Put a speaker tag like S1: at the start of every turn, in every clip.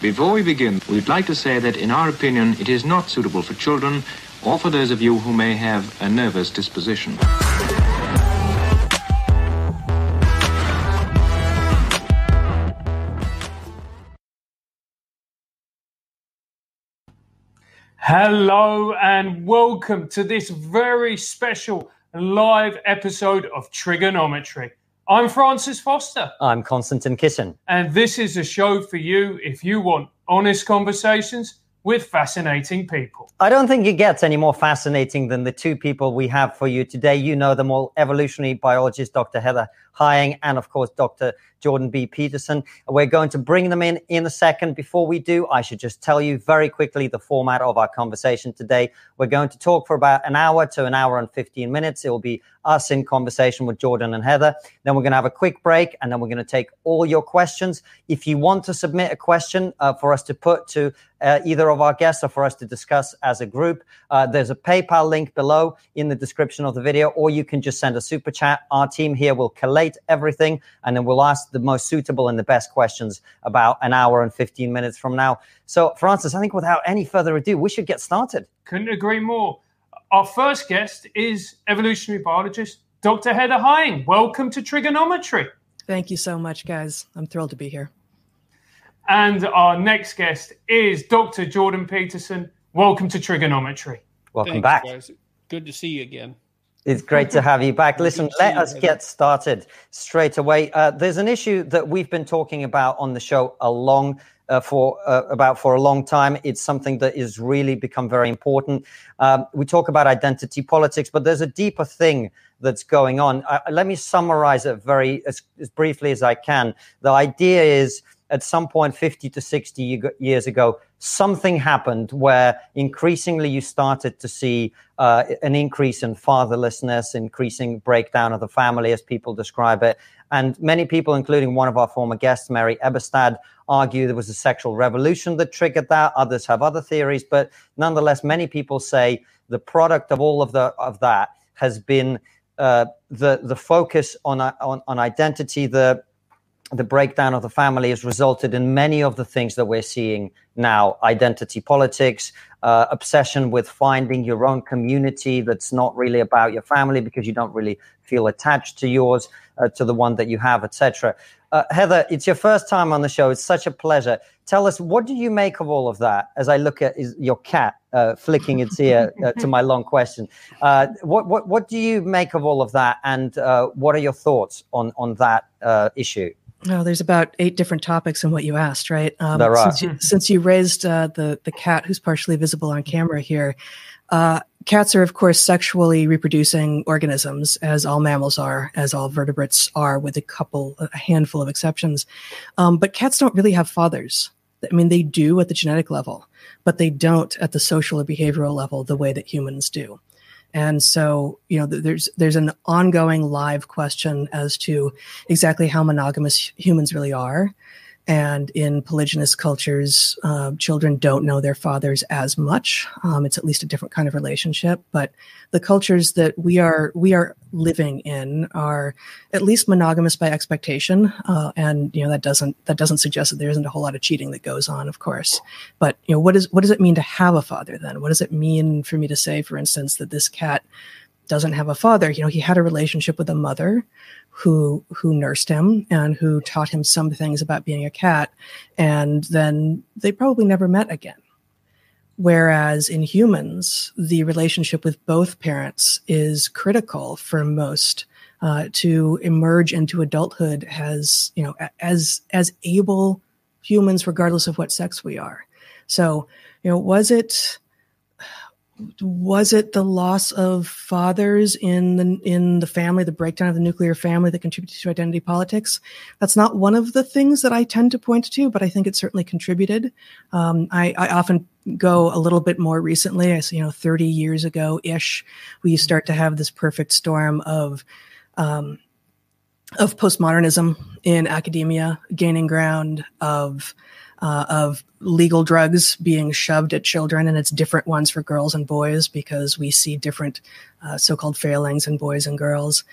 S1: Before we begin, we'd like to say that, in our opinion, it is not suitable for children or for those of you who may have a nervous disposition.
S2: Hello and welcome to this very special live episode of TRIGGERnometry. I'm Francis Foster,
S3: I'm Konstantin Kisin.
S2: and this is a show for you if you want honest conversations with fascinating people.
S3: I don't think it gets any more fascinating than the two people we have for you today. You know them all evolutionary biologist Dr. Heather Heying and, of course, Dr. Jordan B. Peterson. We're going to bring them in in a second. Before we do, I should just tell you very quickly the format of our conversation today. We're going to talk for about an hour to an hour and 15 minutes. It will be us in conversation with Jordan and Heather. Then we're going to have a quick break and then we're going to take all your questions. If you want to submit a question uh, for us to put to uh, either of our guests or for us to discuss as a group, uh, there's a PayPal link below in the description of the video, or you can just send a super chat. Our team here will collate everything and then we'll ask the most suitable and the best questions about an hour and 15 minutes from now. So, Francis, I think without any further ado, we should get started.
S2: Couldn't agree more. Our first guest is evolutionary biologist Dr. Heather Heying. Welcome to TRIGGERnometry.
S4: Thank you so much, guys. I'm thrilled to be here.
S2: And our next guest is Dr. Jordan Peterson. Welcome to TRIGGERnometry.
S3: Welcome
S5: Thanks,
S3: back.
S5: guys. Good to see you again.
S3: It's great to have you back. Listen, let us get started straight away. Uh, there's an issue that we've been talking about on the show a long uh, for uh, about for a long time. It's something that is really become very important. Um, we talk about identity politics, but there's a deeper thing that's going on. Uh, let me summarize it very as, as briefly as I can. The idea is at some point 50 to 60 years ago, something happened where increasingly you started to see uh, an increase in fatherlessness, increasing breakdown of the family, as people describe it. And many people, including one of our former guests, Mary Eberstadt, argue there was a sexual revolution that triggered that. Others have other theories, but nonetheless, many people say the product of all of the of that has been uh, the the focus on on, on identity, the the breakdown of the family has resulted in many of the things that we're seeing now identity politics uh, obsession with finding your own community that's not really about your family because you don't really feel attached to yours uh, to the one that you have etc uh, heather it's your first time on the show. It's such a pleasure. Tell us what do you make of all of that as i look at your cat uh, flicking its ear uh, to my long question? Uh, what, what, what do you make of all of that? And what are your thoughts on, on that issue
S4: Oh, there's about eight different topics in what you asked, right? Um,
S3: There are.
S4: Since you, since you raised uh, the the cat, who's partially visible on camera here, uh, cats are of course sexually reproducing organisms, as all mammals are, as all vertebrates are, with a couple, a handful of exceptions. Um, but cats don't really have fathers. I mean, they do at the genetic level, but they don't at the social or behavioral level the way that humans do. And so, you know, there's there's an ongoing live question as to exactly how monogamous humans really are. And in polygynous cultures, uh, children don't know their fathers as much. Um, it's at least a different kind of relationship. But the cultures that we are we are living in are at least monogamous by expectation. Uh, and you know that doesn't that doesn't suggest that there isn't a whole lot of cheating that goes on, of course. But you know what is what does it mean to have a father then? What does it mean for me to say, for instance, that this cat doesn't have a father? You know, he had a relationship with a mother who who nursed him and who taught him some things about being a cat, and then they probably never met again. Whereas in humans, the relationship with both parents is critical for most uh, to emerge into adulthood as you know as as able humans, regardless of what sex we are. So, you know, was it was it the loss of fathers in the in the family, the breakdown of the nuclear family that contributed to identity politics? That's not one of the things that I tend to point to, but I think it certainly contributed. Um, I, I often go a little bit more recently. I you know, 30 years ago ish, we start to have this perfect storm of um, of postmodernism in academia gaining ground of uh, of legal drugs being shoved at children, and it's different ones for girls and boys because we see different uh, so-called failings in boys and girls.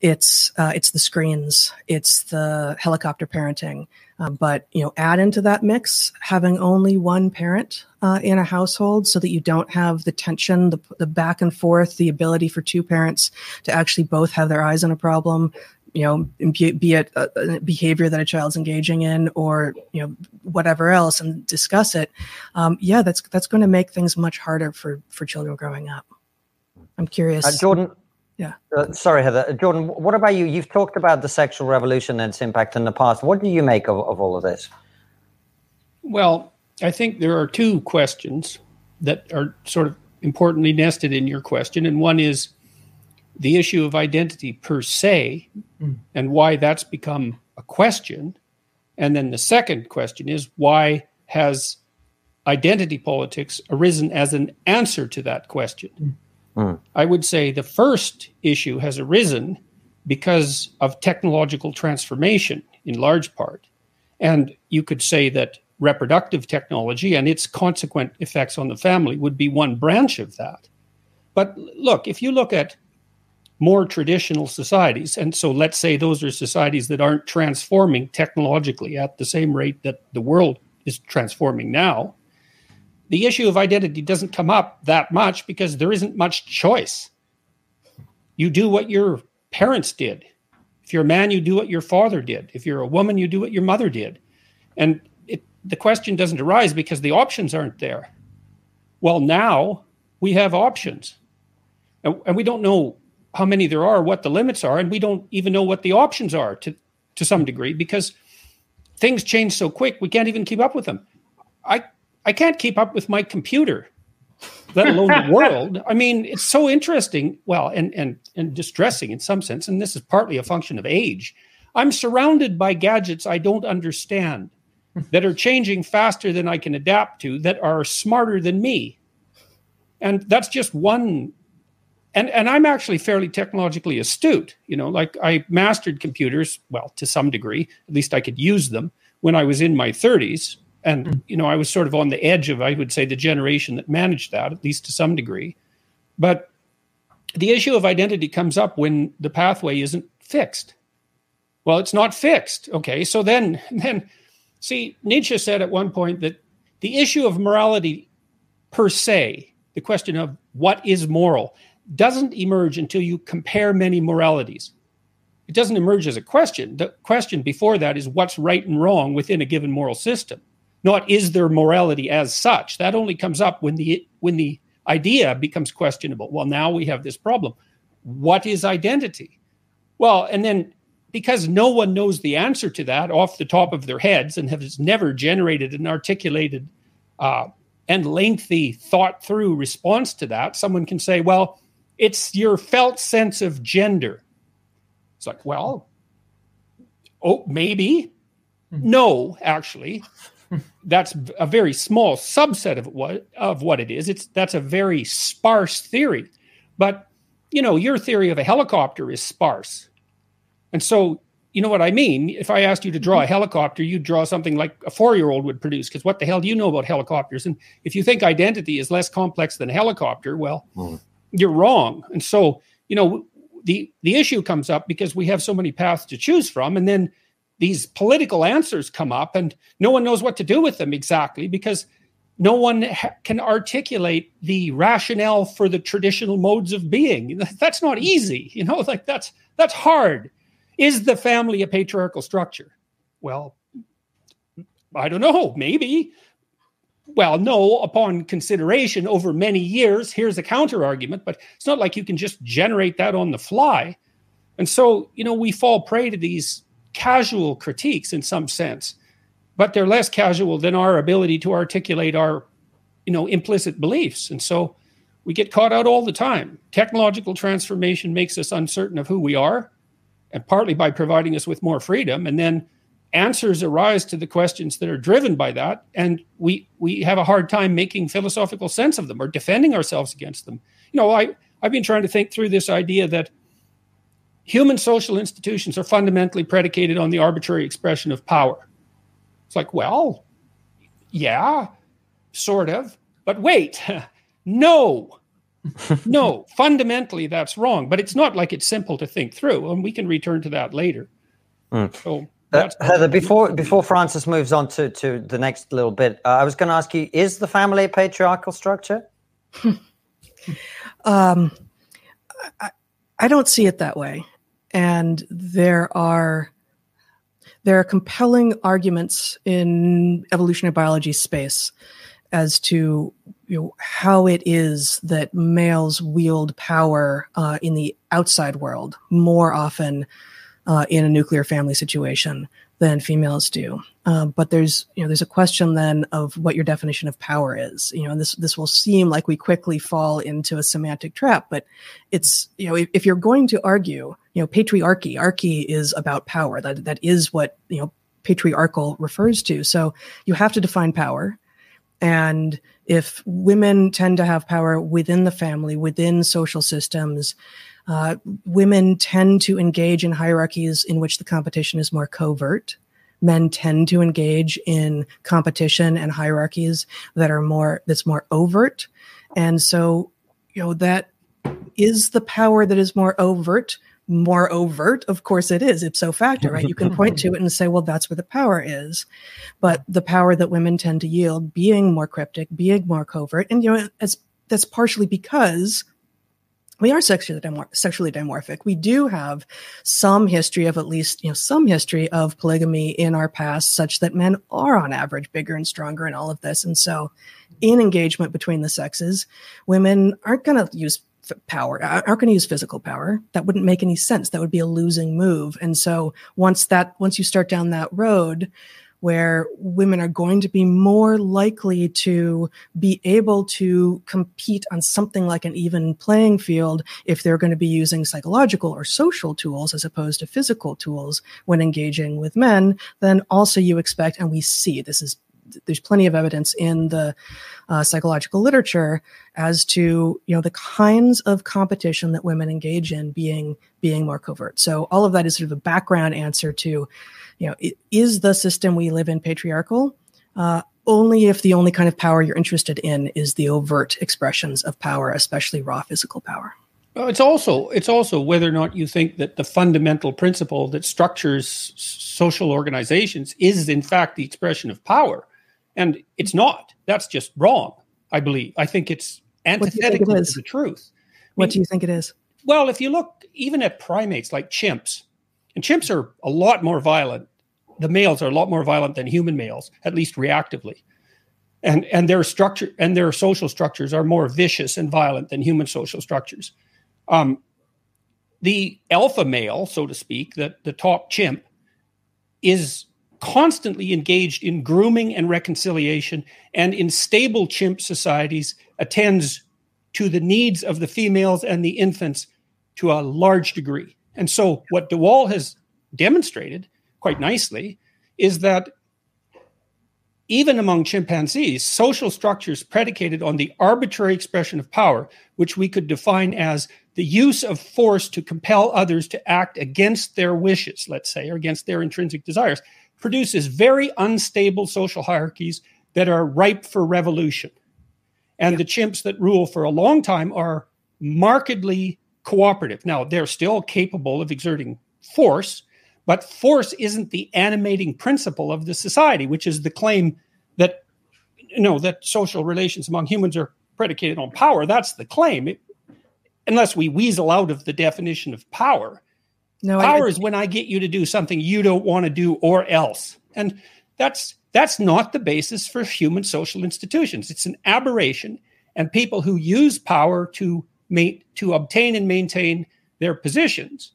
S4: it's uh, it's the screens, it's the helicopter parenting. Um, but you know, add into that mix having only one parent uh, in a household, so that you don't have the tension, the, the back and forth, the ability for two parents to actually both have their eyes on a problem, you know, be, be it a, a, behavior that a child's engaging in or, you know, whatever else and discuss it. Um, yeah, that's, that's going to make things much harder for, for children growing up. I'm curious.
S3: Uh, Jordan.
S4: Yeah.
S3: Uh, sorry, Heather. Uh, Jordan, what about you? You've talked about the sexual revolution and its impact in the past. What do you make of, of all of this?
S5: Well, I think there are two questions that are sort of importantly nested in your question. And one is the issue of identity per se mm. and why that's become a question. And then the second question is why has identity politics arisen as an answer to that question? Mm. I would say the first issue has arisen because of technological transformation in large part. And you could say that reproductive technology and its consequent effects on the family would be one branch of that. But look, if you look at more traditional societies. And so let's say those are societies that aren't transforming technologically at the same rate that the world is transforming now. The issue of identity doesn't come up that much because there isn't much choice. You do what your parents did. If you're a man, you do what your father did. If you're a woman, you do what your mother did. And it, the question doesn't arise because the options aren't there. Well, now we have options. And, and we don't know how many there are, what the limits are, and we don't even know what the options are to to some degree because things change so quick we can't even keep up with them. I I can't keep up with my computer, let alone the world. I mean, it's so interesting, well, and and and distressing in some sense, and this is partly a function of age. I'm surrounded by gadgets I don't understand that are changing faster than I can adapt to, that are smarter than me. And that's just one and and I'm actually fairly technologically astute. You know, like I mastered computers, well, to some degree. At least I could use them when I was in my 30s, and mm. you know, I was sort of on the edge of, I would say, the generation that managed that, at least to some degree. But the issue of identity comes up when the pathway isn't fixed. Well, it's not fixed. Okay, so then then see, Nietzsche said at one point that the issue of morality per se, the question of what is moral, doesn't emerge until you compare many moralities. It doesn't emerge as a question. The question before that is what's right and wrong within a given moral system, not is there morality as such. That only comes up when the when the idea becomes questionable. Well, now we have this problem. What is identity? Well, and then because no one knows the answer to that off the top of their heads and has never generated an articulated uh, and lengthy thought through response to that, someone can say, well, it's your felt sense of gender. It's like, well, oh, maybe. Mm-hmm. No, actually. that's a very small subset of what of what it is. It's that's a very sparse theory. But you know, your theory of a helicopter is sparse. And so, you know what I mean? If I asked you to draw a mm-hmm. helicopter, you'd draw something like a four-year-old would produce, because what the hell do you know about helicopters? And if you think identity is less complex than a helicopter, well, mm you're wrong. And so, you know, the the issue comes up because we have so many paths to choose from, and then these political answers come up, and no one knows what to do with them exactly because no one ha- can articulate the rationale for the traditional modes of being. That's not easy, you know. Like that's that's hard. Is the family a patriarchal structure? Well, I don't know. Maybe well, no, upon consideration over many years, here's a counter argument, but it's not like you can just generate that on the fly. And so, you know, we fall prey to these casual critiques in some sense, but they're less casual than our ability to articulate our, you know, implicit beliefs. And so we get caught out all the time. Technological transformation makes us uncertain of who we are, and partly by providing us with more freedom. And then answers arise to the questions that are driven by that and we we have a hard time making philosophical sense of them or defending ourselves against them you know i i've been trying to think through this idea that human social institutions are fundamentally predicated on the arbitrary expression of power it's like well yeah sort of but wait no no, fundamentally that's wrong, but it's not like it's simple to think through, and we can return to that later.
S3: Mm. So uh, Heather, before before Francis moves on to, to the next little bit, uh, I was going to ask you: Is the family a patriarchal structure?
S4: um, I, I don't see it that way, and there are there are compelling arguments in evolutionary biology space as to you know, how it is that males wield power uh, in the outside world more often uh, in a nuclear family situation than females do. Uh, but there's you know there's a question then of what your definition of power is. You know, and this this will seem like we quickly fall into a semantic trap, but it's you know if, if you're going to argue, you know, patriarchy, archy is about power. That that is what you know patriarchal refers to. So you have to define power. And if women tend to have power within the family, within social systems, uh, women tend to engage in hierarchies in which the competition is more covert. Men tend to engage in competition and hierarchies that are more that's more overt, and so you know that is the power that is more overt. More overt, of course, it is ipso facto, right? You can point to it and say, well, that's where the power is. But the power that women tend to yield, being more cryptic, being more covert, and you know, it's that's partially because we are sexually, dimor- sexually dimorphic. We do have some history of at least, you know, some history of polygamy in our past, such that men are on average bigger and stronger and all of this. And so, in engagement between the sexes, women aren't going to use power, aren't going to use physical power. That wouldn't make any sense. That would be a losing move. And so, once that, once you start down that road, where women are going to be more likely to be able to compete on something like an even playing field if they're going to be using psychological or social tools as opposed to physical tools when engaging with men, then also you expect, and we see this is there's plenty of evidence in the uh, psychological literature as to you know the kinds of competition that women engage in being being more covert. So all of that is sort of a background answer to you know, is the system we live in patriarchal? Uh, only if the only kind of power you're interested in is the overt expressions of power, especially raw physical power.
S5: Well, it's also it's also whether or not you think that the fundamental principle that structures social organizations is in fact the expression of power, and it's not. That's just wrong. I believe. I think it's antithetical think it to the truth.
S4: What I mean, do you think it is?
S5: Well, if you look even at primates like chimps, and chimps are a lot more violent. The males are a lot more violent than human males, at least reactively. And, and their structure and their social structures are more vicious and violent than human social structures. Um, the alpha male, so to speak, the, the top chimp, is constantly engaged in grooming and reconciliation, and in stable chimp societies attends to the needs of the females and the infants to a large degree. And so, what de Waal has demonstrated quite nicely is that even among chimpanzees, social structures predicated on the arbitrary expression of power, which we could define as the use of force to compel others to act against their wishes, let's say, or against their intrinsic desires, produces very unstable social hierarchies that are ripe for revolution. And yeah. the chimps that rule for a long time are markedly cooperative. Now, they're still capable of exerting force, but force isn't the animating principle of the society, which is the claim that you know that social relations among humans are predicated on power. That's the claim. It, unless we weasel out of the definition of power. No, power I, is when I get you to do something you don't want to do or else. And that's that's not the basis for human social institutions. It's an aberration. And people who use power to to obtain and maintain their positions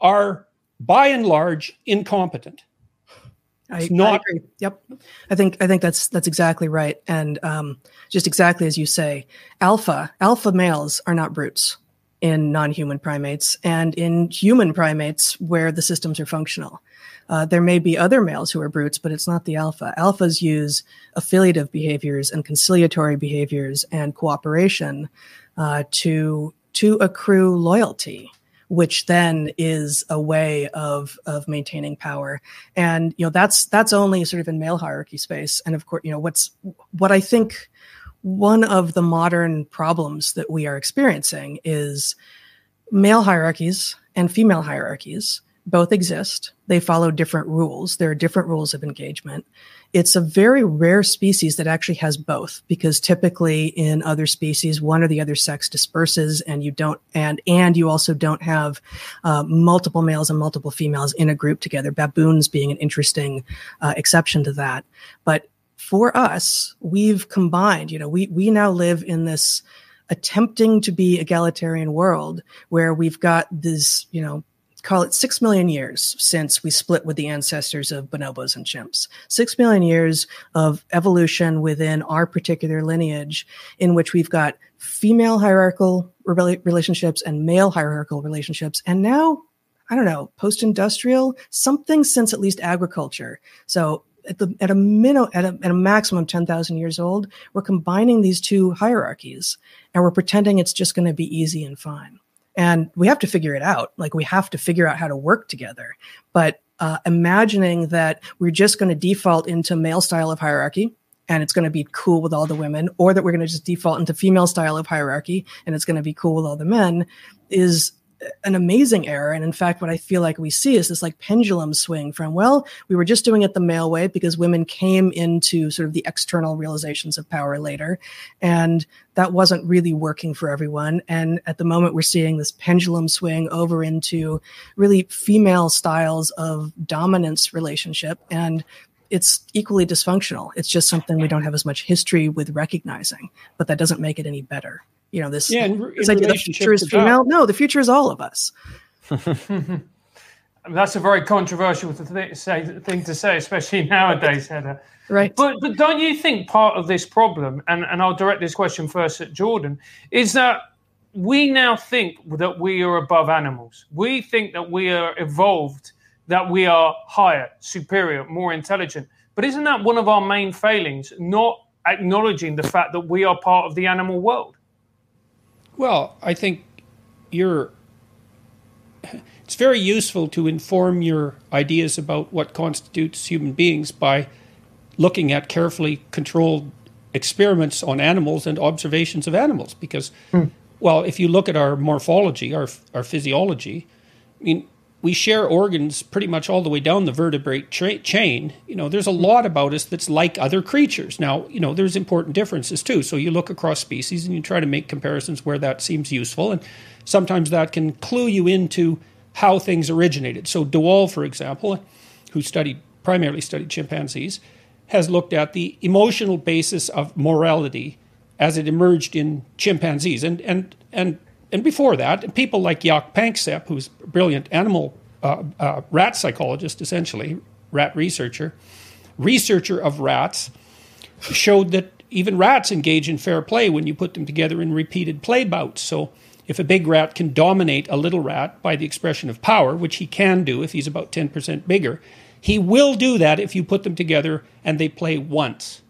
S5: are by and large incompetent.
S4: I, not I Yep, I think I think that's that's exactly right, and um, just exactly as you say, alpha alpha males are not brutes in non-human primates, and in human primates where the systems are functional. Uh, there may be other males who are brutes, but it's not the alpha. Alphas use affiliative behaviors and conciliatory behaviors and cooperation uh, to to accrue loyalty which then is a way of of maintaining power and you know that's that's only sort of in male hierarchy space and of course you know what's what i think one of the modern problems that we are experiencing is male hierarchies and female hierarchies both exist. They follow different rules. There are different rules of engagement. It's a very rare species that actually has both because typically in other species, one or the other sex disperses and you don't, and, and you also don't have uh, multiple males and multiple females in a group together. Baboons being an interesting uh, exception to that. But for us, we've combined, you know, we, we now live in this attempting to be egalitarian world where we've got this, you know, call it six million years since we split with the ancestors of bonobos and chimps. Six million years of evolution within our particular lineage, in which we've got female hierarchical relationships and male hierarchical relationships. And now, I don't know, post industrial, something since at least agriculture. So at the at a minimum at at a maximum 10,000 years old, we're combining these two hierarchies and we're pretending it's just going to be easy and fine and we have to figure it out. Like we have to figure out how to work together. But uh, imagining that we're just going to default into male style of hierarchy and it's going to be cool with all the women or that we're going to just default into female style of hierarchy and it's going to be cool with all the men is an amazing error. And in fact, what I feel like we see is this like pendulum swing from, well, we were just doing it the male way because women came into sort of the external realizations of power later. And that wasn't really working for everyone. And at the moment, we're seeing this pendulum swing over into really female styles of dominance relationship. And it's equally dysfunctional. It's just something we don't have as much history with recognizing, but that doesn't make it any better you know this,
S5: yeah, in,
S4: this idea the future is female. That. No, the future is all of us.
S2: That's a very controversial thing to say, thing to say especially nowadays, Heather.
S4: Right.
S2: But but don't you think part of this problem, and, and I'll direct this question first at Jordan, is that we now think that we are above animals. We think that we are evolved, that we are higher, superior, more intelligent. But isn't that one of our main failings, not acknowledging the fact that we are part of the animal world?
S5: Well, I think you're. It's very useful to inform your ideas about what constitutes human beings by looking at carefully controlled experiments on animals and observations of animals. Because, hmm. well, if you look at our morphology, our our physiology, I mean, we share organs pretty much all the way down the vertebrate tra- chain. You know, there's a lot about us that's like other creatures. Now, you know, there's important differences too. So you look across species and you try to make comparisons where that seems useful, and sometimes that can clue you into how things originated. So de Waal, for example, who studied primarily studied chimpanzees, has looked at the emotional basis of morality as it emerged in chimpanzees, and and and and before that, people like Jaak Panksepp, who's a brilliant animal uh, uh, rat psychologist, essentially, rat researcher, researcher of rats, showed that even rats engage in fair play when you put them together in repeated play bouts. So if a big rat can dominate a little rat by the expression of power, which he can do if he's about 10% bigger, he will do that if you put them together and they play once.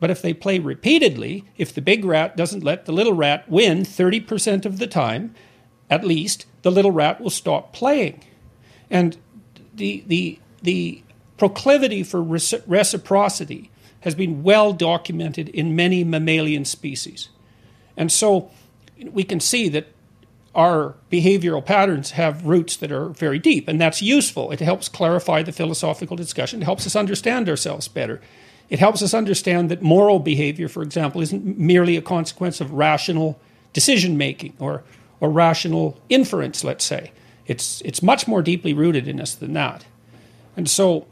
S5: But if they play repeatedly, if the big rat doesn't let the little rat win 30% of the time, at least, the little rat will stop playing. And the, the, the proclivity for reciprocity has been well documented in many mammalian species. And so we can see that our behavioral patterns have roots that are very deep, and that's useful. It helps clarify the philosophical discussion, it helps us understand ourselves better. It helps us understand that moral behavior, for example, isn't merely a consequence of rational decision making or, or rational inference, let's say. It's, it's much more deeply rooted in us than that. And so,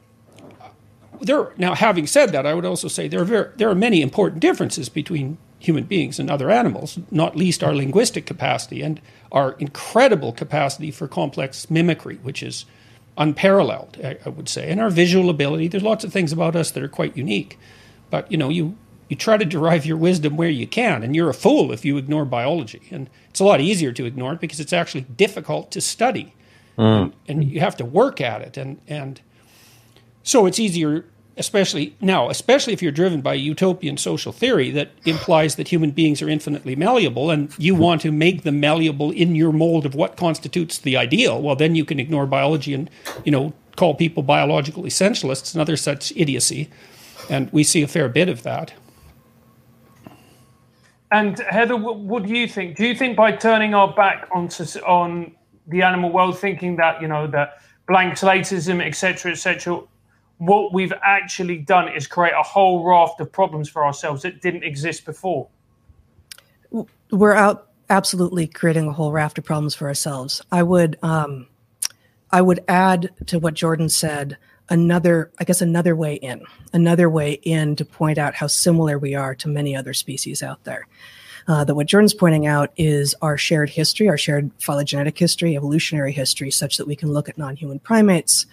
S5: there, now, having said that, I would also say there are, very, there are many important differences between human beings and other animals, not least our linguistic capacity and our incredible capacity for complex mimicry, which is unparalleled, I, I would say. And our visual ability, there's lots of things about us that are quite unique. But, you know, you, you try to derive your wisdom where you can, and you're a fool if you ignore biology. And it's a lot easier to ignore it because it's actually difficult to study. Mm. And, and you have to work at it. And, and so it's easier especially now, especially if you're driven by utopian social theory that implies that human beings are infinitely malleable and you want to make them malleable in your mold of what constitutes the ideal, well, then you can ignore biology and, you know, call people biological essentialists and other such idiocy. And we see a fair bit of that.
S2: And Heather, what, do you think? Do you think by turning our back on on the animal world, thinking that you know that blank slatism, etc., etc., what we've actually done is create a whole raft of problems for ourselves that didn't exist before?
S4: We're out absolutely creating a whole raft of problems for ourselves. I would um, I would add to what Jordan said another, I guess, another way in, another way in to point out how similar we are to many other species out there. Uh, that what Jordan's pointing out is our shared history, our shared phylogenetic history, evolutionary history, such that we can look at non-human primates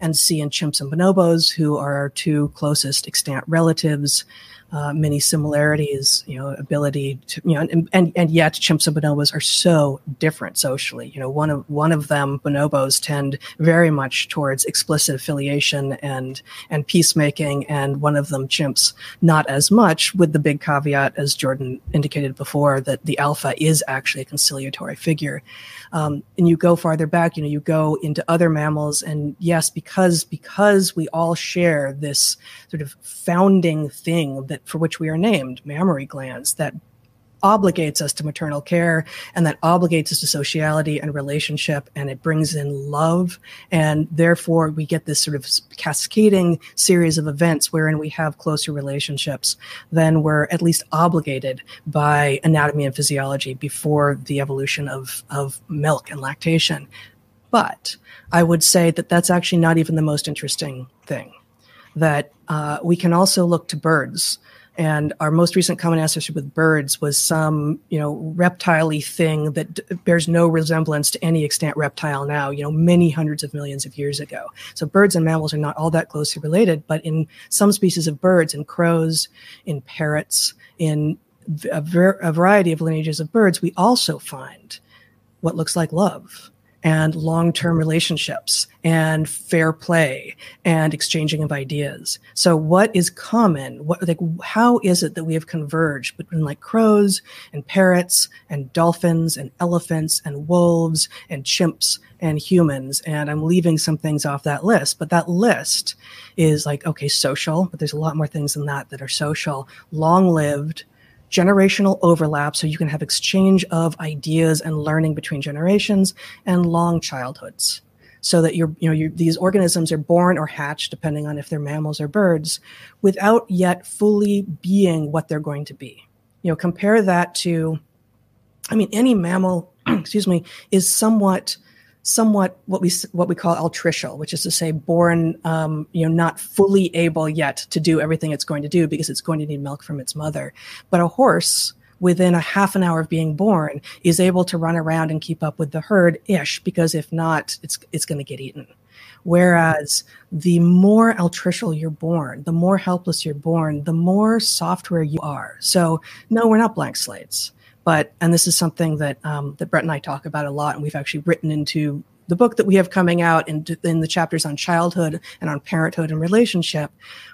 S4: and see in chimps and bonobos, who are our two closest extant relatives, uh, many similarities, you know, ability to, you know, and, and, and yet chimps and bonobos are so different socially. You know, one of, one of them, bonobos tend very much towards explicit affiliation and, and peacemaking. And one of them, chimps, not as much with the big caveat, as Jordan indicated before, that the alpha is actually a conciliatory figure. Um, and you go farther back, you know, you go into other mammals, and yes, because because we all share this sort of founding thing that for which we are named, mammary glands, that obligates us to maternal care and that obligates us to sociality and relationship and it brings in love. And therefore we get this sort of cascading series of events wherein we have closer relationships then we're at least obligated by anatomy and physiology before the evolution of, of milk and lactation. But i would say that that's actually not even the most interesting thing that uh, we can also look to birds and our most recent common ancestor with birds was some, you know, reptile thing that d- bears no resemblance to any extant reptile now, you know, many hundreds of millions of years ago. So birds and mammals are not all that closely related, but in some species of birds, in crows, in parrots, in a, ver- a variety of lineages of birds, we also find what looks like love and long-term relationships and fair play and exchanging of ideas. So what is common? What like how is it that we have converged between like crows and parrots and dolphins and elephants and wolves and chimps and humans and I'm leaving some things off that list, but that list is like okay, social, but there's a lot more things than that that are social, long-lived, generational overlap so you can have exchange of ideas and learning between generations and long childhoods so that you're, you know, you're, these organisms are born or hatched, depending on if they're mammals or birds, without yet fully being what they're going to be. You know, compare that to, I mean, any mammal, excuse me, is somewhat somewhat what we what we call altricial, which is to say, born um, you know not fully able yet to do everything it's going to do because it's going to need milk from its mother. But a horse, within a half an hour of being born, is able to run around and keep up with the herd ish because if not, it's it's going to get eaten. Whereas the more altricial you're born, the more helpless you're born, the more software you are. So no, we're not blank slates but and this is something that um, that Brett and I talk about a lot, and we've actually written into the book that we have coming out in, in the chapters on childhood and on parenthood and relationship.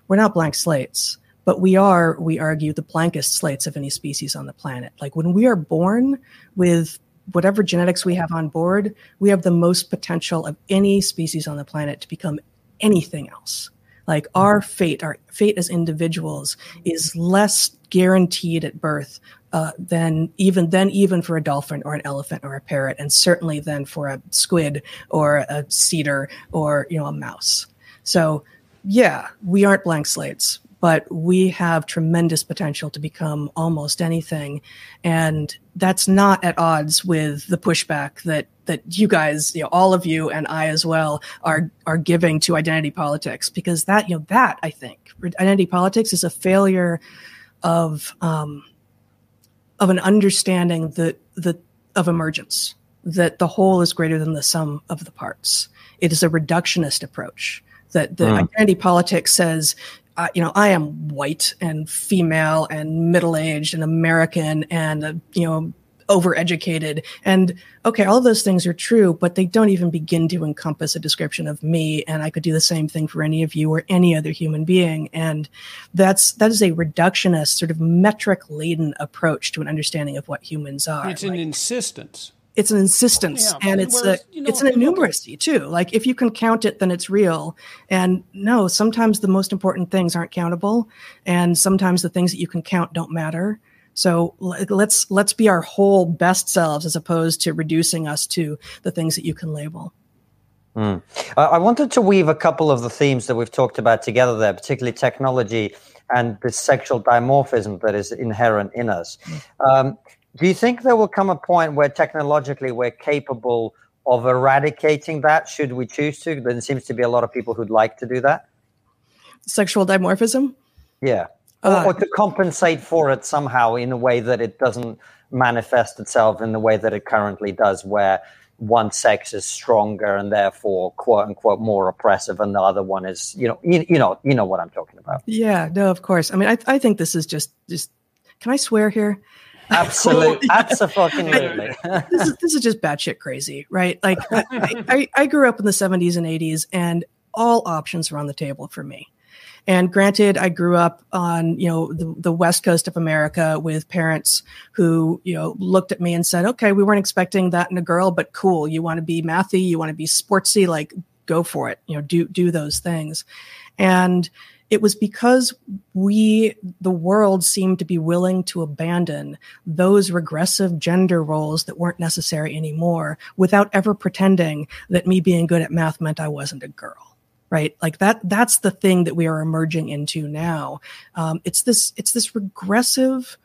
S4: We're not blank slates, but we are, we argue, the blankest slates of any species on the planet. Like when we are born with whatever genetics we have on board, we have the most potential of any species on the planet to become anything else. Like our fate, our fate as individuals is less guaranteed at birth uh, than even then even for a dolphin or an elephant or a parrot, and certainly then for a squid or a cedar or you know a mouse. So yeah, we aren't blank slates, but we have tremendous potential to become almost anything, and that's not at odds with the pushback that that you guys, you know, all of you and I as well are are giving to identity politics because that you know that I think identity politics is a failure of um, of an understanding that that of emergence that the whole is greater than the sum of the parts. It is a reductionist approach that the mm. identity politics says, uh, you know, I am white and female and middle aged and American and uh, you know overeducated. And okay, all of those things are true, but they don't even begin to encompass a description of me. And I could do the same thing for any of you or any other human being. And that's that is a reductionist, sort of metric laden approach to an understanding of what humans are.
S5: It's like, an insistence.
S4: It's an insistence, yeah, and it's a you know, it's an innumeracy too. Like if you can count it, then it's real. And no, sometimes the most important things aren't countable, and sometimes the things that you can count don't matter So let's let's be our whole best selves as opposed to reducing us to the things that you can label.
S3: Mm. I wanted to weave a couple of the themes that we've talked about together there, particularly technology and the sexual dimorphism that is inherent in us. Um, do you think there will come a point where technologically we're capable of eradicating that should we choose to? There seems to be a lot of people who'd like to do that.
S4: Sexual dimorphism?
S3: Yeah. Or, uh, or to compensate for it somehow in a way that it doesn't manifest itself in the way that it currently does, where one sex is stronger and therefore quote unquote more oppressive and the other one is you know you, you know you know what i'm talking about.
S4: Yeah no of course. I mean i, I think this is just just can i swear here?
S3: Absolutely absolutely.
S4: This is this is just batshit crazy right? Like I, I, I grew up in the 70s and 80s and all options were on the table for me and granted, I grew up on, you know, the, the West Coast of America with parents who, you know, looked at me and said, okay, we weren't expecting that in a girl, but cool. You want to be mathy, you want to be sportsy, like go for it, you know, do, do those things. And it was because we, the world seemed to be willing to abandon those regressive gender roles that weren't necessary anymore without ever pretending that me being good at math meant I wasn't a girl right? Like that that's the thing that we are emerging into now. Um, it's this it's this regressive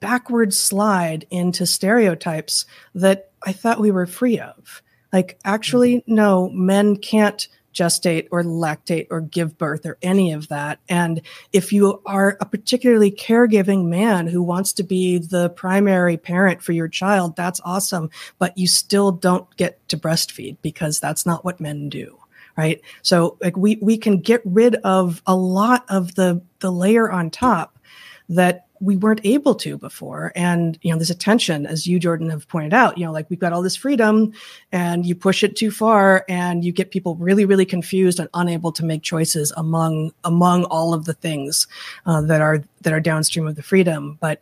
S4: backward slide into stereotypes that i thought we were free of. Like actually mm-hmm. no men can't gestate or lactate or give birth or any of that. And if you are a particularly caregiving man who wants to be the primary parent for your child that's awesome. But you still don't get to breastfeed because that's not what men do right? So like we we can get rid of a lot of the the layer on top that we weren't able to before and you know there's a tension as you jordan have pointed out you know like we've got all this freedom and you push it too far and you get people really really confused and unable to make choices among among all of the things uh, that are that are downstream of the freedom but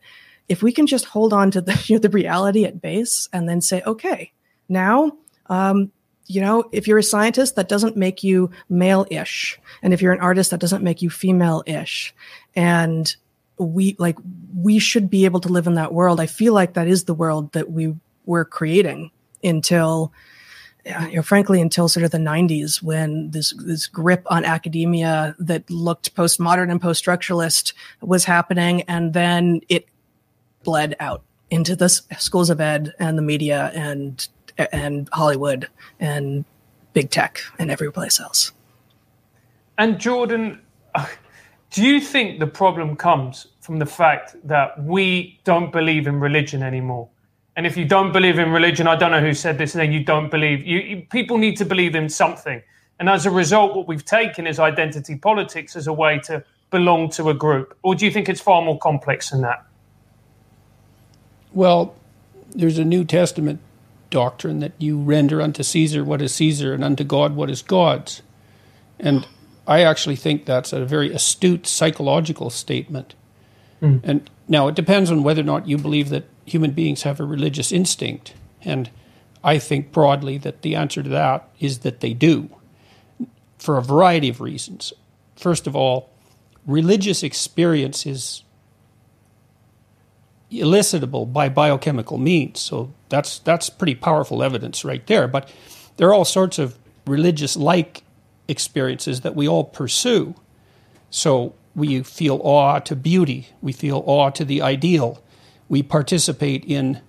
S4: if we can just hold on to the you know, the reality at base and then say okay now um, you know, if you're a scientist, that doesn't make you male ish. And if you're an artist, that doesn't make you female ish. And we like, we should be able to live in that world. I feel like that is the world that we were creating until, uh, you know, frankly, until sort of the 90s when this, this grip on academia that looked postmodern and post structuralist was happening. And then it bled out into the schools of ed and the media and and Hollywood and big tech and every place else.
S2: And Jordan, uh, do you think the problem comes from the fact that we don't believe in religion anymore? And if you don't believe in religion, I don't know who said this, and then you don't believe, you, you, people need to believe in something. And as a result, what we've taken is identity politics as a way to belong to a group. Or do you think it's far more complex than that?
S5: Well, there's a New Testament doctrine that you render unto Caesar what is Caesar and unto God what is God's. And I actually think that's a very astute psychological statement. Mm. And now it depends on whether or not you believe that human beings have a religious instinct. And I think broadly that the answer to that is that they do, for a variety of reasons. First of all, religious experience is elicitable by biochemical means. So that's that's pretty powerful evidence right there. But there are all sorts of religious like experiences that we all pursue. So we feel awe to beauty, we feel awe to the ideal. We participate in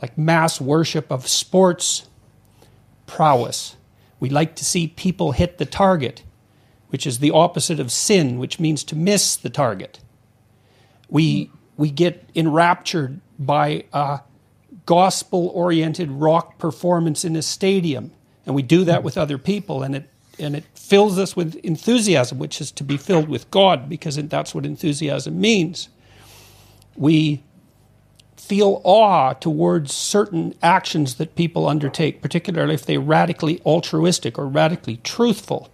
S5: like mass worship of sports prowess. We like to see people hit the target, which is the opposite of sin, which means to miss the target. We we get enraptured by a gospel oriented rock performance in a stadium. And we do that with other people, and it, and it fills us with enthusiasm, which is to be filled with God, because that's what enthusiasm means. We feel awe towards certain actions that people undertake, particularly if they're radically altruistic or radically truthful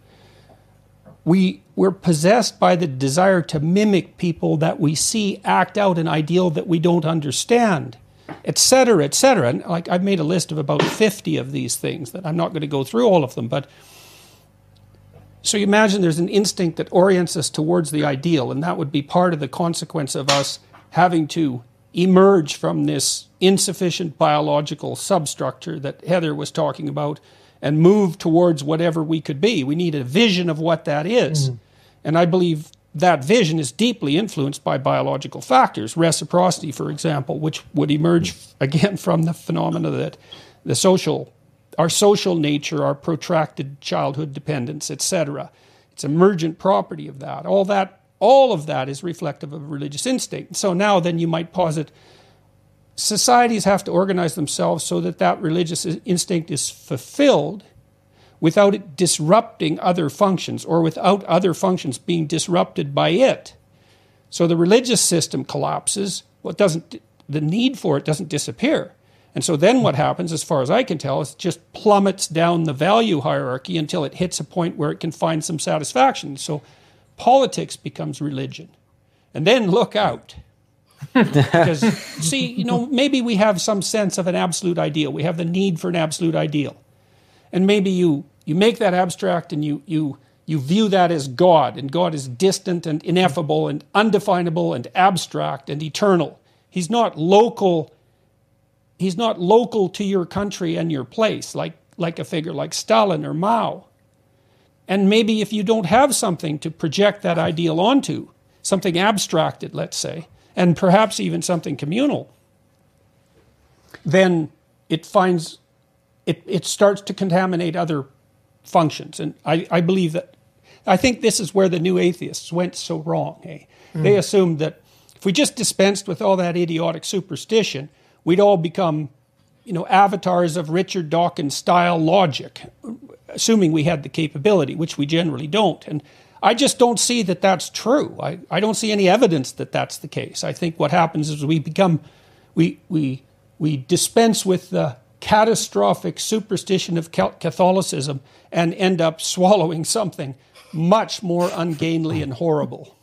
S5: we we're possessed by the desire to mimic people that we see act out an ideal that we don't understand etc etc and like i've made a list of about 50 of these things that i'm not going to go through all of them but so you imagine there's an instinct that orients us towards the ideal and that would be part of the consequence of us having to emerge from this insufficient biological substructure that Heather was talking about and move towards whatever we could be. We need a vision of what that is. Mm. And I believe that vision is deeply influenced by biological factors, reciprocity, for example, which would emerge again from the phenomena that the social, our social nature, our protracted childhood dependence, etc. It's emergent property of that. All that, all of that is reflective of religious instinct. So now, then, you might posit societies have to organize themselves so that that religious instinct is fulfilled without it disrupting other functions or without other functions being disrupted by it. So the religious system collapses. Well, doesn't, the need for it doesn't disappear. And so then what happens, as far as I can tell, is it just plummets down the value hierarchy until it hits a point where it can find some satisfaction. So politics becomes religion. And then look out. Because, see, you know, maybe we have some sense of an absolute ideal. We have the need for an absolute ideal and maybe you you make that abstract and you you you view that as God, and God is distant and ineffable and undefinable and abstract and eternal. He's not local. He's not local to your country and your place, like, like a figure like Stalin or Mao. And maybe if you don't have something to project that ideal onto, something abstracted, let's say, and perhaps even something communal, then it finds it, it starts to contaminate other functions. And I, I believe that, I think this is where the new atheists went so wrong. Eh? Mm. They assumed that if we just dispensed with all that idiotic superstition, we'd all become, you know, avatars of Richard Dawkins style logic, assuming we had the capability, which we generally don't. And I just don't see that that's true. I, I don't see any evidence that that's the case. I think what happens is we become, we, we, we dispense with the catastrophic superstition of Catholicism and end up swallowing something much more ungainly and horrible.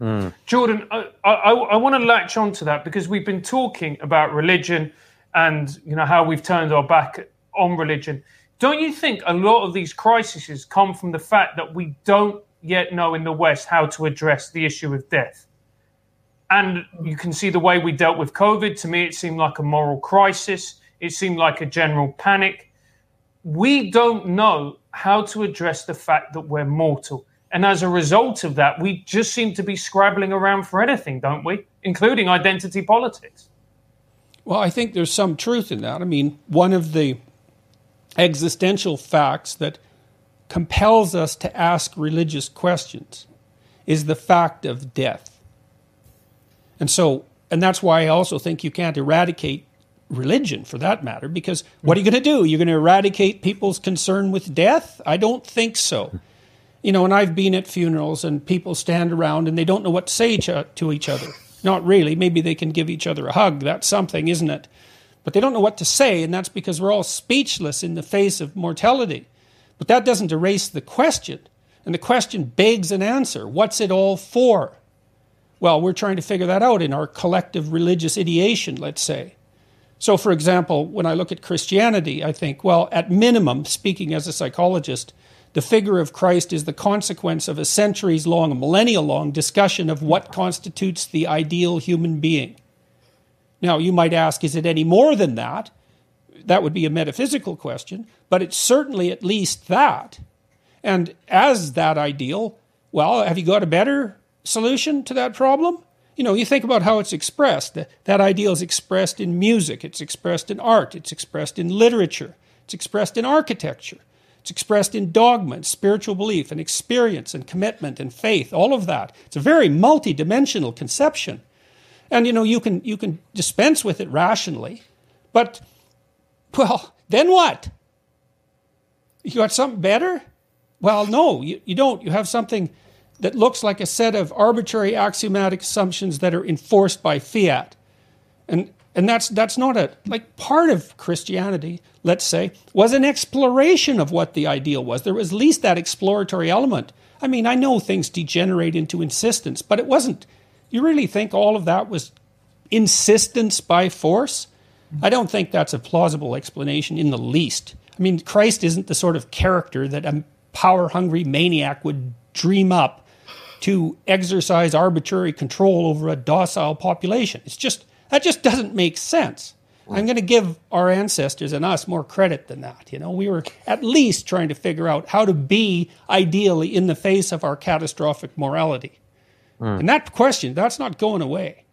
S2: Mm. Jordan, I, I, I want to latch on to that because we've been talking about religion and you know how we've turned our back on religion. Don't you think a lot of these crises come from the fact that we don't yet know in the West how to address the issue of death? And you can see the way we dealt with COVID. To me, it seemed like a moral crisis. It seemed like a general panic. We don't know how to address the fact that we're mortal. And as a result of that, we just seem to be scrabbling around for anything, don't we? Including identity politics.
S5: Well, I think there's some truth in that. I mean, one of the existential facts that compels us to ask religious questions is the fact of death. And so, and that's why I also think you can't eradicate religion for that matter, because what are you going to do? You're going to eradicate people's concern with death? I don't think so. You know, and I've been at funerals and people stand around and they don't know what to say uh, to each other. Not really. Maybe they can give each other a hug. That's something, isn't it? But they don't know what to say, and that's because we're all speechless in the face of mortality. But that doesn't erase the question. And the question begs an answer what's it all for? Well, we're trying to figure that out in our collective religious ideation, let's say. So, for example, when I look at Christianity, I think, well, at minimum, speaking as a psychologist, the figure of Christ is the consequence of a centuries long, a millennia long discussion of what constitutes the ideal human being. Now, you might ask, is it any more than that? That would be a metaphysical question, but it's certainly at least that. And as that ideal, well, have you got a better solution to that problem? you know, you think about how it's expressed. That, that ideal is expressed in music, it's expressed in art, it's expressed in literature, it's expressed in architecture, it's expressed in dogma and spiritual belief and experience and commitment and faith, all of that. It's a very multidimensional conception. And you know, you can you can dispense with it rationally, but well, then what? You got something better? Well, no, you, you don't. You have something that looks like a set of arbitrary axiomatic assumptions that are enforced by fiat. And, and that's, that's not a, like part of Christianity, let's say, was an exploration of what the ideal was. There was at least that exploratory element. I mean, I know things degenerate into insistence, but it wasn't, you really think all of that was insistence by force? I don't think that's a plausible explanation in the least. I mean, Christ isn't the sort of character that a power hungry maniac would dream up to exercise arbitrary control over a docile population. It's just, That just doesn't make sense. I'm going to give our ancestors and us more credit than that. You know, we were at least trying to figure out how to be ideally in the face of our catastrophic morality. Mm. And that question, that's not going away.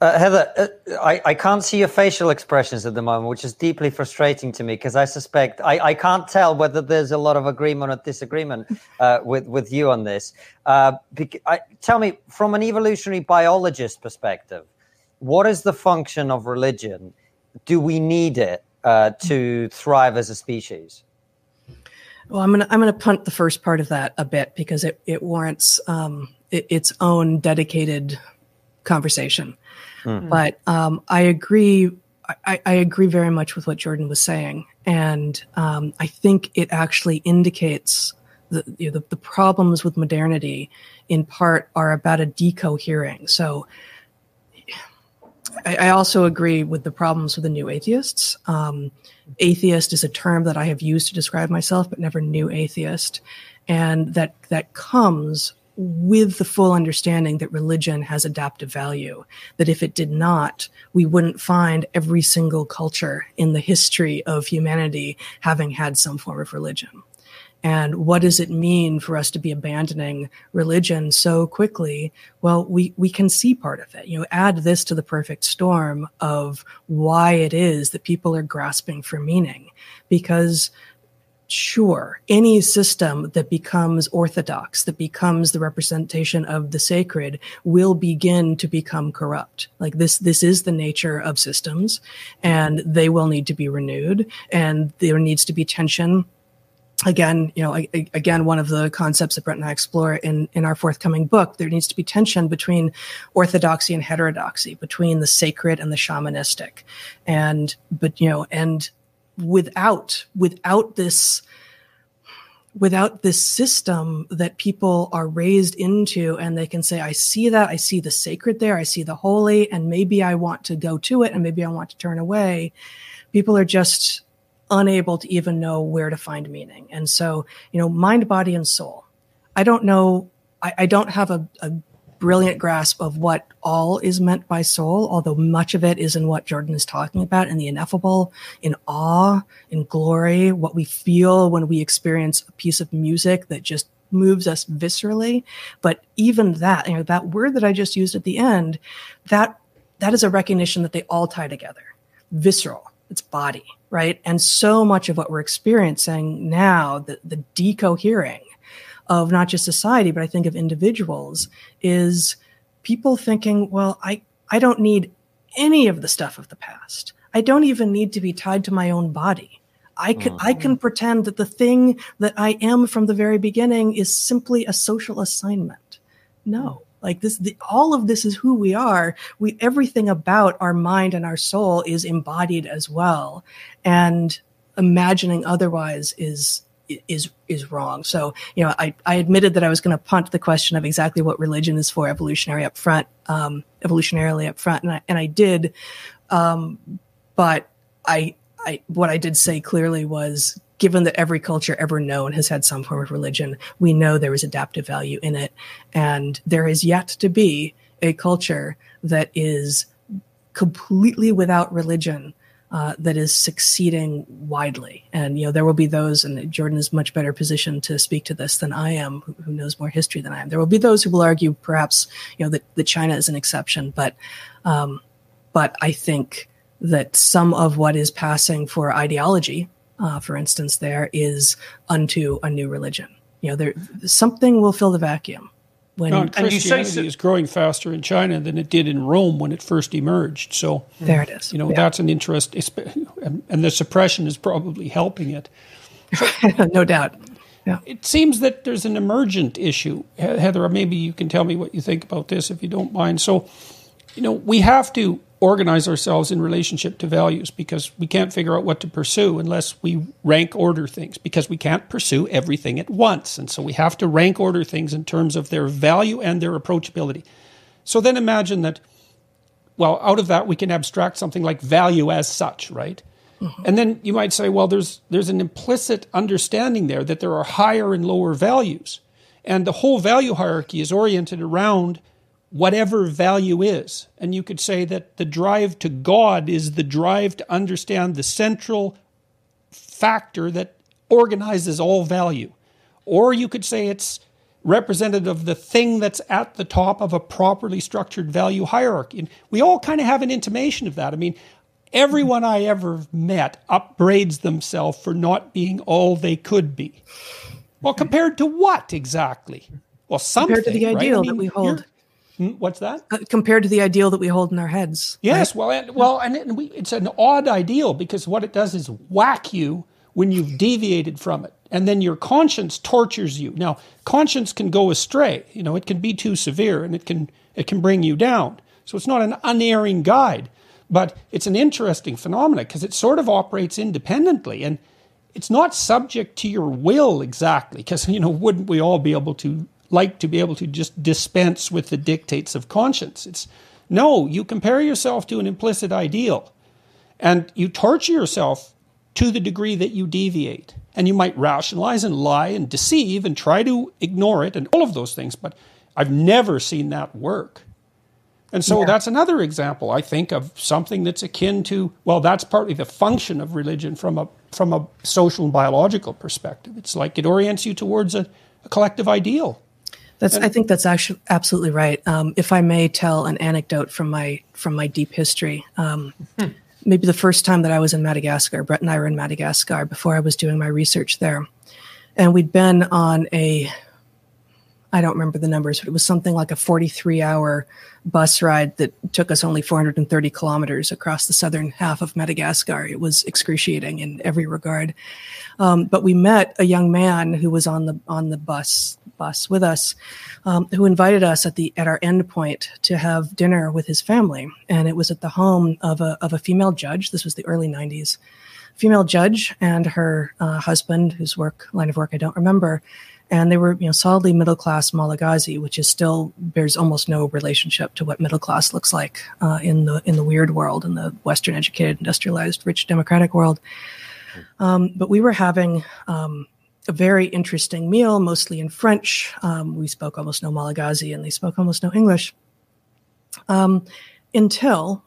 S3: Uh, Heather, uh, I, I can't see your facial expressions at the moment, which is deeply frustrating to me because I suspect I, I can't tell whether there's a lot of agreement or disagreement uh, with, with you on this. Uh, bec- I, tell me, from an evolutionary biologist perspective, what is the function of religion? Do we need it uh, to thrive as a species?
S4: Well, I'm gonna I'm gonna punt the first part of that a bit because it it warrants um, it, its own dedicated conversation. Mm. But um, I agree. I, I, agree very much with what Jordan was saying, and um, I think it actually indicates the, you know, the, the problems with modernity. In part, are about a decohering. So, I, also agree with the problems with the new atheists. Um, atheist is a term that I have used to describe myself, but never new atheist, and that that comes with the full understanding that religion has adaptive value. That if it did not, we wouldn't find every single culture in the history of humanity having had some form of religion. And what does it mean for us to be abandoning religion so quickly? Well, we, we can see part of it. You know, add this to the perfect storm of why it is that people are grasping for meaning. Because sure, any system that becomes orthodox, that becomes the representation of the sacred, will begin to become corrupt. Like this, this is the nature of systems, and they will need to be renewed, and there needs to be tension. Again, you know, again, one of the concepts that Brett and I explore in, in our forthcoming book, there needs to be tension between orthodoxy and heterodoxy, between the sacred and the shamanistic. And, but, you know, and without without this without this system that people are raised into and they can say i see that. I see the sacred there. I see the holy and maybe i want to go to it and maybe i want to turn away. People are just unable to even know where to find meaning. And so you know mind body and soul. I don't know i, I don't have a, a brilliant grasp of what all is meant by soul, although much of it is in what Jordan is talking about in the ineffable, in awe, in glory, what we feel when we experience a piece of music that just moves us viscerally. But even that, you know, that word that I just used at the end, that that is a recognition that they all tie together. Visceral, it's body, right? And so much of what we're experiencing now, the, the decohering of not just society, but I think of individuals is people thinking, well, I, I don't need any of the stuff of the past. I don't even need to be tied to my own body. I can mm. I can pretend that the thing that I am from the very beginning is simply a social assignment. No, like this, the, all of this is who we are. We everything about our mind and our soul is embodied as well, and imagining otherwise is is is wrong. So you know, I, I admitted that I was going to punt the question of exactly what religion is for evolutionary up front, um, evolutionarily up front, and I, and I did, um, but I I what I did say clearly was given that every culture ever known has had some form of religion, we know there is adaptive value in it, and there is yet to be a culture that is completely without religion uh, that is succeeding widely. And, you know, there will be those, and Jordan is much better positioned to speak to this than I am, who, who knows more history than I am. There will be those who will argue perhaps, you know, that, that China is an exception, but, um, but I think that some of what is passing for ideology, uh, for instance, there is unto a new religion. You know, there something will fill the vacuum.
S5: When no, Christianity so, is growing faster in China than it did in Rome when it first emerged. So
S4: there it is.
S5: You know yeah. that's an interest, and the suppression is probably helping it.
S4: no doubt.
S5: Yeah. It seems that there's an emergent issue, Heather. Maybe you can tell me what you think about this, if you don't mind. So, you know, we have to organize ourselves in relationship to values because we can't figure out what to pursue unless we rank order things because we can't pursue everything at once. And so we have to rank order things in terms of their value and their approachability. So then imagine that, well, out of that, we can abstract something like value as such, right? Mm-hmm. And then you might say, well, there's, there's an implicit understanding there that there are higher and lower values. And the whole value hierarchy is oriented around whatever value is. And you could say that the drive to God is the drive to understand the central factor that organizes all value. Or you could say it's representative of the thing that's at the top of a properly structured value hierarchy. And we all kind of have an intimation of that. I mean, everyone I ever met upbraids themselves for not being all they could be. Well, compared to what exactly? Well, something.
S4: Compared to the ideal right? I mean, that we hold.
S5: What's that?
S4: Uh, compared to the ideal that we hold in our heads.
S5: Yes, right? well, and, well, and, it, we, it's an odd ideal because what it does is whack you when you've deviated from it and then your conscience tortures you now conscience can go astray you know it can be too severe and it can it can bring you down so it's not an unerring guide but it's an interesting phenomenon because it sort of operates independently and it's not subject to your will exactly because you know wouldn't we all be able to like to be able to just dispense with the dictates of conscience it's no you compare yourself to an implicit ideal and you torture yourself to the degree that you deviate. And you might rationalize and lie and deceive and try to ignore it and all of those things, but I've never seen that work. And so yeah. that's another example, I think, of something that's akin to, well, that's partly the function of religion from a, from a social and biological perspective. It's like it orients you towards a, a collective ideal.
S4: That's, I think that's actually absolutely right. Um, if I may tell an anecdote from my from my deep history, um, hmm maybe the first time that I was in Madagascar. Brett and I were in Madagascar before I was doing my research there. And we'd been on a, I don't remember the numbers, but it was something like a 43 hour bus ride that took us only 430 kilometers across the southern half of Madagascar. It was excruciating in every regard. Um, but we met a young man who was on the on the bus bus with us, um, who invited us at the at our end point to have dinner with his family, and it was at the home of a of a female judge. This was the early '90s. Female judge and her uh, husband, whose work line of work I don't remember, and they were you know solidly middle class Malagasy, which is still bears almost no relationship to what middle class looks like uh, in the in the weird world in the Western educated, industrialized, rich democratic world. Um, but we were having um, a very interesting meal, mostly in French. Um, we spoke almost no Malagasy and they spoke almost no English. Um, until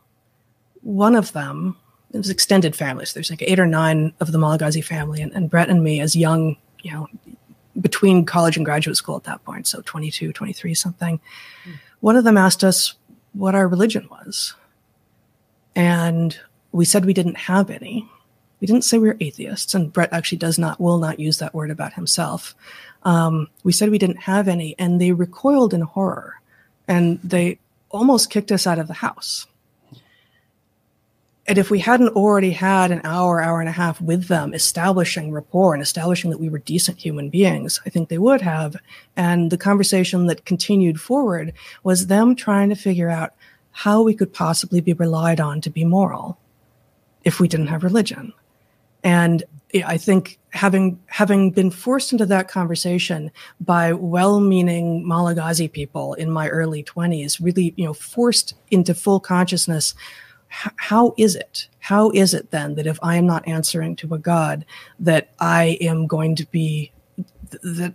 S4: one of them, it was extended families. There's like eight or nine of the Malagasy family, and, and Brett and me, as young, you know, between college and graduate school at that point, so 22, 23, something. Mm. One of them asked us what our religion was. And we said we didn't have any. We didn't say we were atheists, and Brett actually does not, will not use that word about himself. Um, we said we didn't have any, and they recoiled in horror, and they almost kicked us out of the house. And if we hadn't already had an hour, hour and a half with them, establishing rapport and establishing that we were decent human beings, I think they would have. And the conversation that continued forward was them trying to figure out how we could possibly be relied on to be moral if we didn't have religion. And I think having having been forced into that conversation by well-meaning Malagasy people in my early 20s, really, you know, forced into full consciousness, how is it? How is it then that if I am not answering to a God, that I am going to be that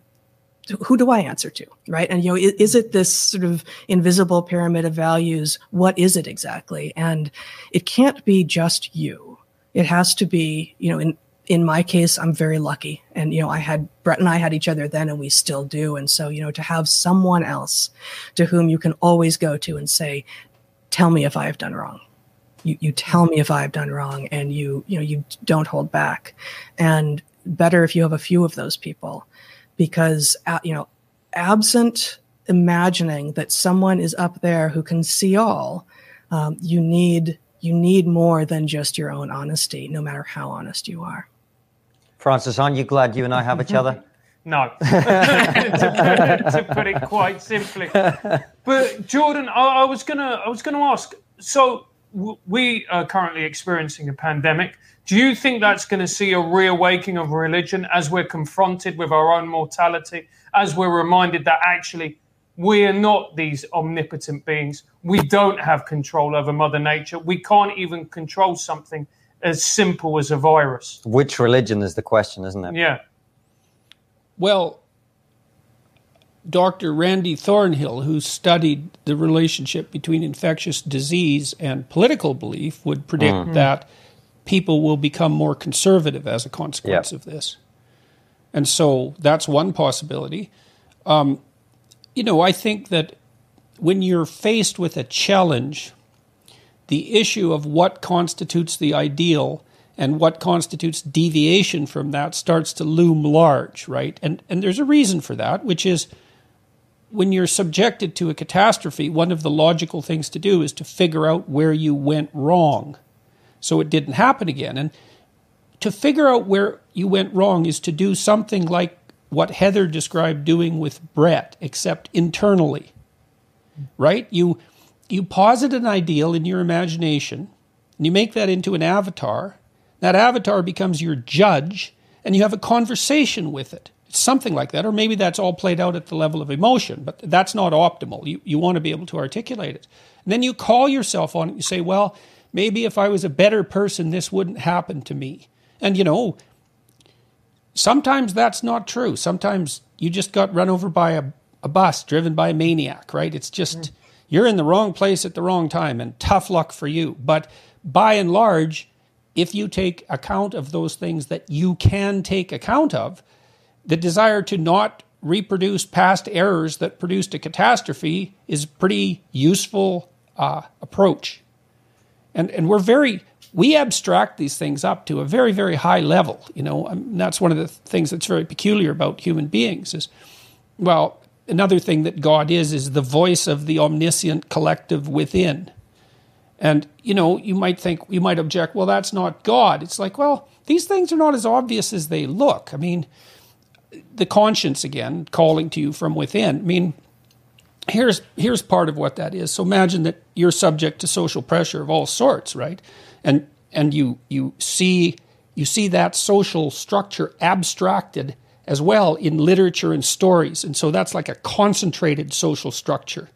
S4: who do I answer to, right? And you know, is, is, it this sort of invisible pyramid of values? What is it exactly? And it can't be just you it has to be, you know, in in my case, I'm very lucky. And, you know, I had Brett and I had each other then and we still do. And so, you know, to have someone else to whom you can always go to and say, tell me if I have done wrong. You, you tell me if I've done wrong and you, you know, you don't hold back. And better if you have a few of those people because, uh, you know, absent imagining that someone is up there who can see all, um, you need you need more than just your own honesty, no matter how honest you are.
S3: Francis, aren't you glad you and I have each other?
S2: No, to, put, to, put, it quite simply. But Jordan, I, I was gonna, I was gonna ask. So w- we are currently experiencing a pandemic. Do you think that's going to see a reawakening of religion as we're confronted with our own mortality, as we're reminded that actually we are not these omnipotent beings. We don't have control over Mother Nature. We can't even control something as simple as a virus.
S3: Which religion is the question, isn't it?
S2: Yeah.
S5: Well, Dr. Randy Thornhill, who studied the relationship between infectious disease and political belief, would predict mm. that people will become more conservative as a consequence yep. of this. And so that's one possibility. Um, you know, I think that when you're faced with a challenge, the issue of what constitutes the ideal and what constitutes deviation from that starts to loom large, right? And and there's a reason for that, which is when you're subjected to a catastrophe, one of the logical things to do is to figure out where you went wrong so it didn't happen again. And to figure out where you went wrong is to do something like what Heather described doing with Brett, except internally. Right? You you posit an ideal in your imagination, and you make that into an avatar. That avatar becomes your judge, and you have a conversation with it something like that, or maybe that's all played out at the level of emotion, but that's not optimal. You, you want to be able to articulate it. And then you call yourself on it. You say, well, maybe if I was a better person, this wouldn't happen to me. And you know, sometimes that's not true. Sometimes you just got run over by a, a bus driven by a maniac, right? It's just mm. you're in the wrong place at the wrong time, and tough luck for you. But by and large, if you take account of those things that you can take account of, the desire to not reproduce past errors that produced a catastrophe is a pretty useful uh, approach. And, and we're very, we abstract these things up to a very, very high level. You know, and that's one of the things that's very peculiar about human beings is, well, another thing that God is, is the voice of the omniscient collective within. And, you know, you might think, you might object, well, that's not God. It's like, well, these things are not as obvious as they look. I mean, the conscience again calling to you from within. I mean, here's here's part of what that is. So imagine that you're subject to social pressure of all sorts, right? And and you you see you see that social structure abstracted as well in literature and stories. And so that's like a concentrated social structure.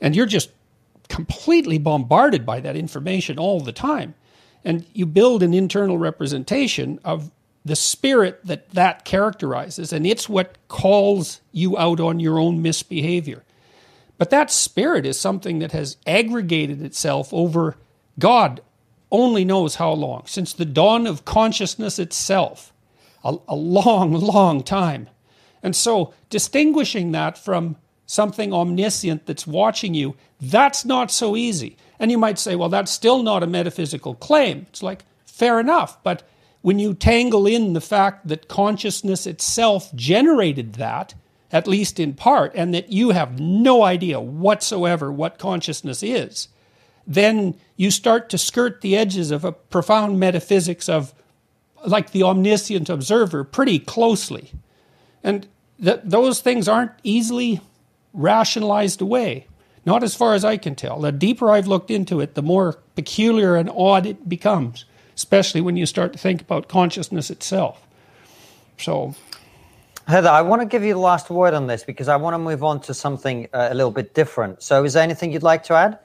S5: And you're just completely bombarded by that information all the time. And you build an internal representation of the spirit that that characterizes, and it's what calls you out on your own misbehavior. But that spirit is something that has aggregated itself over God only knows how long, since the dawn of consciousness itself, a, a long, long time. And so, distinguishing that from something omniscient that's watching you, that's not so easy. And you might say, well, that's still not a metaphysical claim. It's like, fair enough, but when you tangle in the fact that consciousness itself generated that, at least in part, and that you have no idea whatsoever what consciousness is, then you start to skirt the edges of a profound metaphysics of, like the omniscient observer, pretty closely. And that those things aren't easily rationalized away. Not as far as I can tell. The deeper I've looked into it, the more peculiar and odd it becomes especially when you start to think about consciousness itself. So,
S3: Heather, I want to give you the last word on this because I want to move on to something uh, a little bit different. So, is there anything you'd like to add?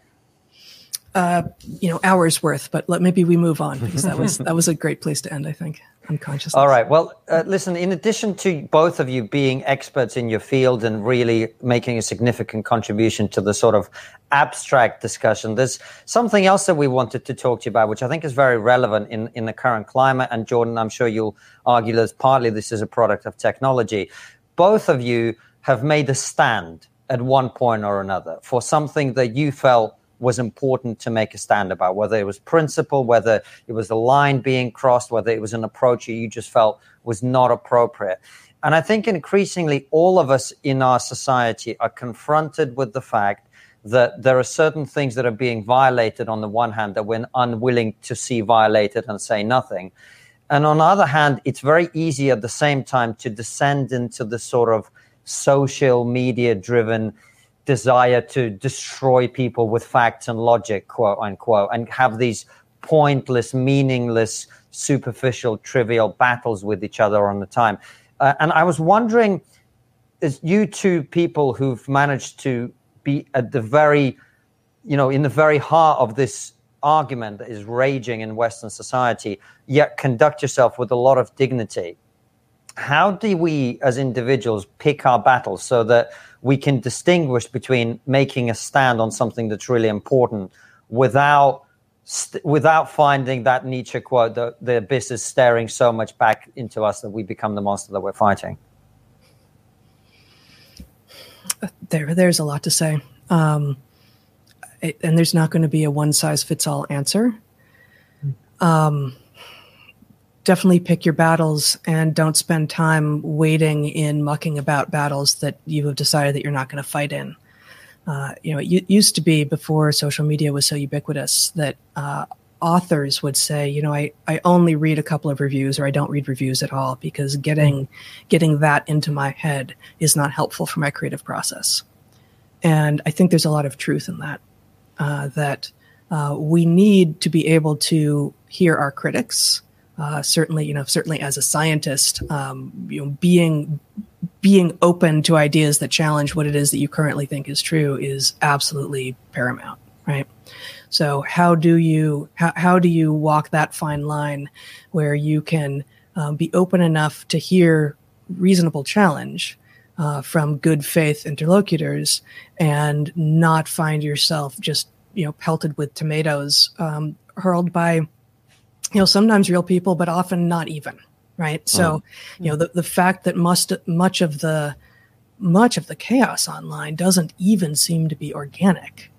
S4: Uh, you know, hours worth, but let maybe we move on because that was that was a great place to end. I think unconsciousness.
S3: All right. Well, uh, listen. In addition to both of you being experts in your field and really making a significant contribution to the sort of abstract discussion, there's something else that we wanted to talk to you about, which I think is very relevant in in the current climate. And Jordan, I'm sure you'll argue that partly this is a product of technology. Both of you have made a stand at one point or another for something that you felt was important to make a stand about, whether it was principle, whether it was a line being crossed, whether it was an approach that you just felt was not appropriate. And I think increasingly all of us in our society are confronted with the fact that there are certain things that are being violated on the one hand that we're unwilling to see violated and say nothing. And on the other hand, it's very easy at the same time to descend into the sort of social media driven desire to destroy people with facts and logic, quote unquote, and have these pointless, meaningless, superficial, trivial battles with each other on the time. Uh, and I was wondering, as you two people who've managed to be at the very, you know, in the very heart of this argument that is raging in Western society, yet conduct yourself with a lot of dignity. How do we as individuals pick our battles so that we can distinguish between making a stand on something that's really important without st- without finding that Nietzsche quote that the abyss is staring so much back into us that we become the monster that we're fighting.
S4: There, there's a lot to say, um, it, and there's not going to be a one size fits all answer. Um, definitely pick your battles and don't spend time waiting in mucking about battles that you have decided that you're not going to fight in. Uh, you know, it used to be before social media was so ubiquitous that uh, authors would say, you know, I, I only read a couple of reviews or I don't read reviews at all because getting getting that into my head is not helpful for my creative process. And I think there's a lot of truth in that. Uh, that uh, we need to be able to hear our critics. Uh, certainly, you know, certainly as a scientist, um, you know, being being open to ideas that challenge what it is that you currently think is true is absolutely paramount, right? So how do you how, how do you walk that fine line where you can um, be open enough to hear reasonable challenge uh, from good faith interlocutors and not find yourself just you know pelted with tomatoes um, hurled by you know sometimes real people but often not even right? So mm-hmm. you know the, the fact that must much of the much of the chaos online doesn't even seem to be organic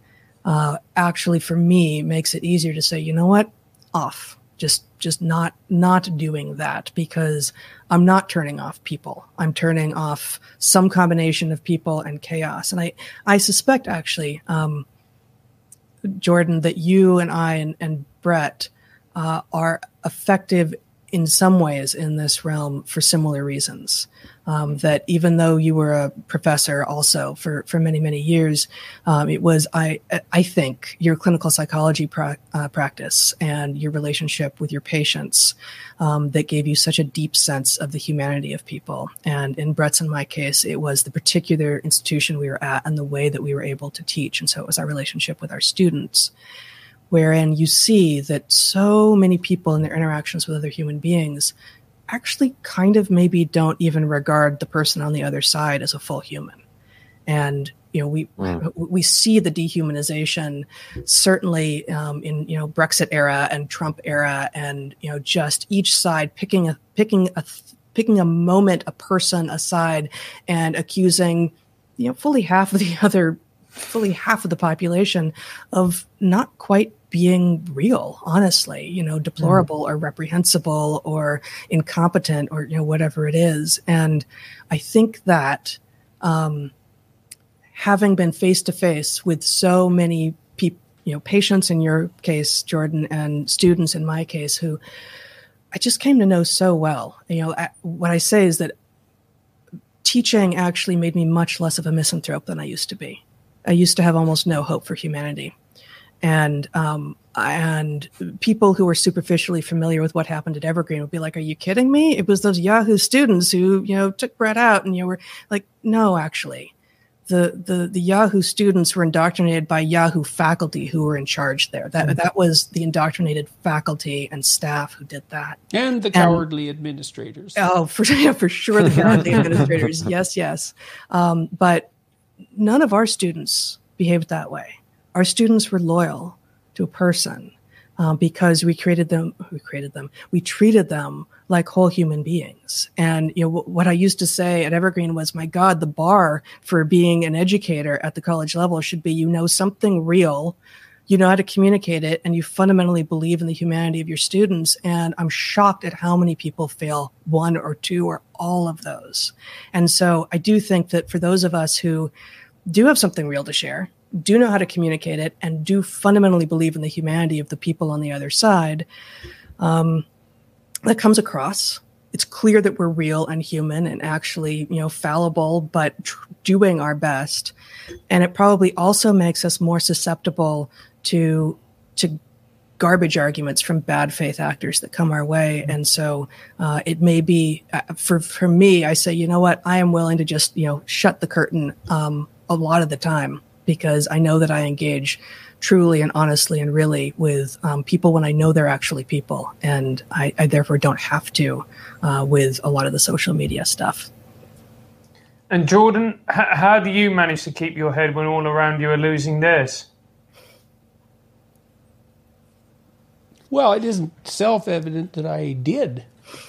S4: uh, actually for me makes it easier to say you know what? Off. Just just not not doing that because i'm not turning off people. I'm turning off some combination of people and chaos. And i i suspect actually um, jordan that you and i and, and brett uh, are effective in some ways in this realm for similar reasons. Um, that even though you were a professor also for, for many many years, um, it was I I think your clinical psychology pra- uh, practice and your relationship with your patients um, that gave you such a deep sense of the humanity of people. And in Brett's and my case, it was the particular institution we were at and the way that we were able to teach, and so it was our relationship with our students wherein you see that so many people in their interactions with other human beings actually kind of maybe don't even regard the person on the other side as a full human. And you know, we mm. we see the dehumanization certainly um, in you know Brexit era and Trump era, and you know just each side picking a picking a picking a moment, a person aside, and accusing you know fully half of the other fully half of the population of not quite being real honestly you know deplorable mm. or reprehensible or incompetent or you know whatever it is. And i think that um, having been face to face with so many people you know patients in your case jordan and students in my case who i just came to know so well you know what i say is that teaching actually made me much less of a misanthrope than i used to be. I used to have almost no hope for humanity and um, and people who are superficially familiar with what happened at Evergreen would be like, "Are you kidding me? It was those Yahoo students who you know took Brett out, and you were like, no, actually." The, the the Yahoo students were indoctrinated by Yahoo faculty who were in charge there. That mm-hmm. that was the indoctrinated faculty and staff who did that,
S5: and the cowardly and, administrators.
S4: Oh, for yeah, for sure, the cowardly administrators. Yes, yes. Um, but none of our students behaved that way our students were loyal to a person uh, because we created them we created them we treated them like whole human beings. And you know w- what i used to say at evergreen was my god the bar for being an educator at the college level should be you know something real you know how to communicate it and you fundamentally believe in the humanity of your students. And i'm shocked at how many people fail one or two or all of those. And so i do think that for those of us who do have something real to share do know how to communicate it and do fundamentally believe in the humanity of the people on the other side, um, that comes across. It's clear that we're real and human and actually, you know, fallible, but tr- doing our best. And it probably also makes us more susceptible to to garbage arguments from bad faith actors that come our way. And so uh, it may be uh, for for me. I say, you know what? I am willing to just you know shut the curtain um, a lot of the time because I know that I engage truly and honestly and really with um, people when I know they're actually people, and I, I therefore don't have to uh, with a lot of the social media stuff.
S2: And Jordan, h- how do you manage to keep your head when all around you are losing theirs?
S5: Well, it isn't self evident that I did.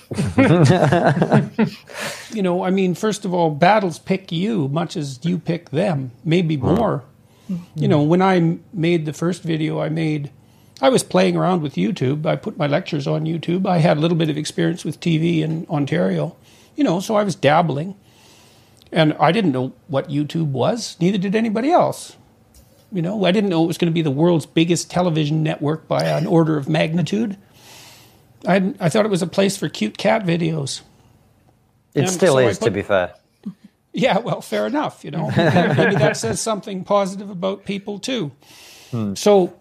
S5: you know, I mean, first of all, battles pick you much as you pick them, maybe more. You know, when I made the first video I made, I was playing around with YouTube. I put my lectures on YouTube. I had a little bit of experience with TV in Ontario, you know, so I was dabbling. And I didn't know what YouTube was, neither did anybody else. You know, I didn't know it was going to be the world's biggest television network by an order of magnitude. I, I thought it was a place for cute cat videos.
S3: It
S5: And
S3: still
S5: so
S3: is, to be fair.
S5: Yeah, well, fair enough. You know, maybe that says something positive about people too. Hmm. So,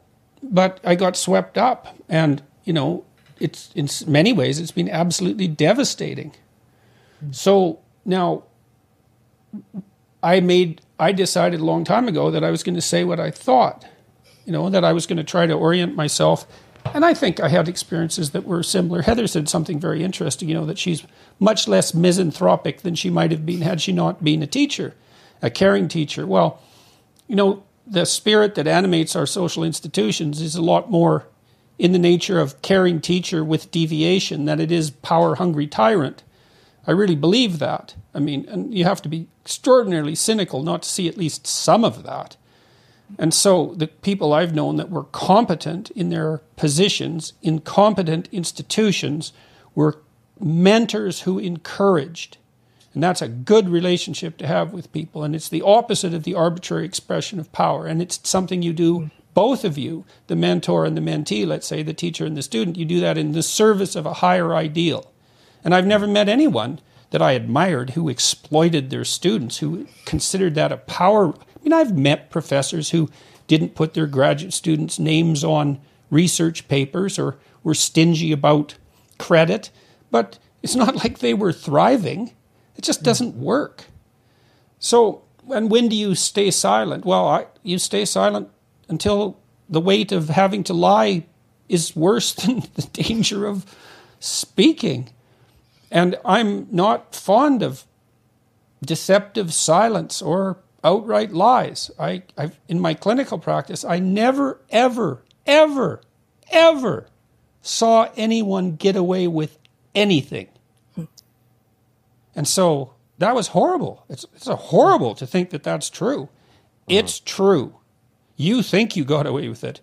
S5: but I got swept up, and you know, it's in many ways it's been absolutely devastating. Hmm. So now, I made I decided a long time ago that I was going to say what I thought. You know, that I was going to try to orient myself. And I think I had experiences that were similar. Heather said something very interesting, you know, that she's much less misanthropic than she might have been had she not been a teacher, a caring teacher. Well, you know, the spirit that animates our social institutions is a lot more in the nature of caring teacher with deviation than it is power hungry tyrant. I really believe that. I mean, and you have to be extraordinarily cynical not to see at least some of that. And so the people I've known that were competent in their positions in competent institutions were mentors who encouraged. And that's a good relationship to have with people. And it's the opposite of the arbitrary expression of power. And it's something you do, both of you, the mentor and the mentee, let's say, the teacher and the student, you do that in the service of a higher ideal. And I've never met anyone that I admired who exploited their students, who considered that a power. I mean, I've met professors who didn't put their graduate students' names on research papers or were stingy about credit, but it's not like they were thriving. It just doesn't work. So, and when do you stay silent? Well, I, you stay silent until the weight of having to lie is worse than the danger of speaking. And I'm not fond of deceptive silence or outright lies. I, I've, in my clinical practice, I never, ever, ever, ever saw anyone get away with anything. And so that was horrible. It's, it's a horrible to think that that's true. It's uh-huh. true. You think you got away with it.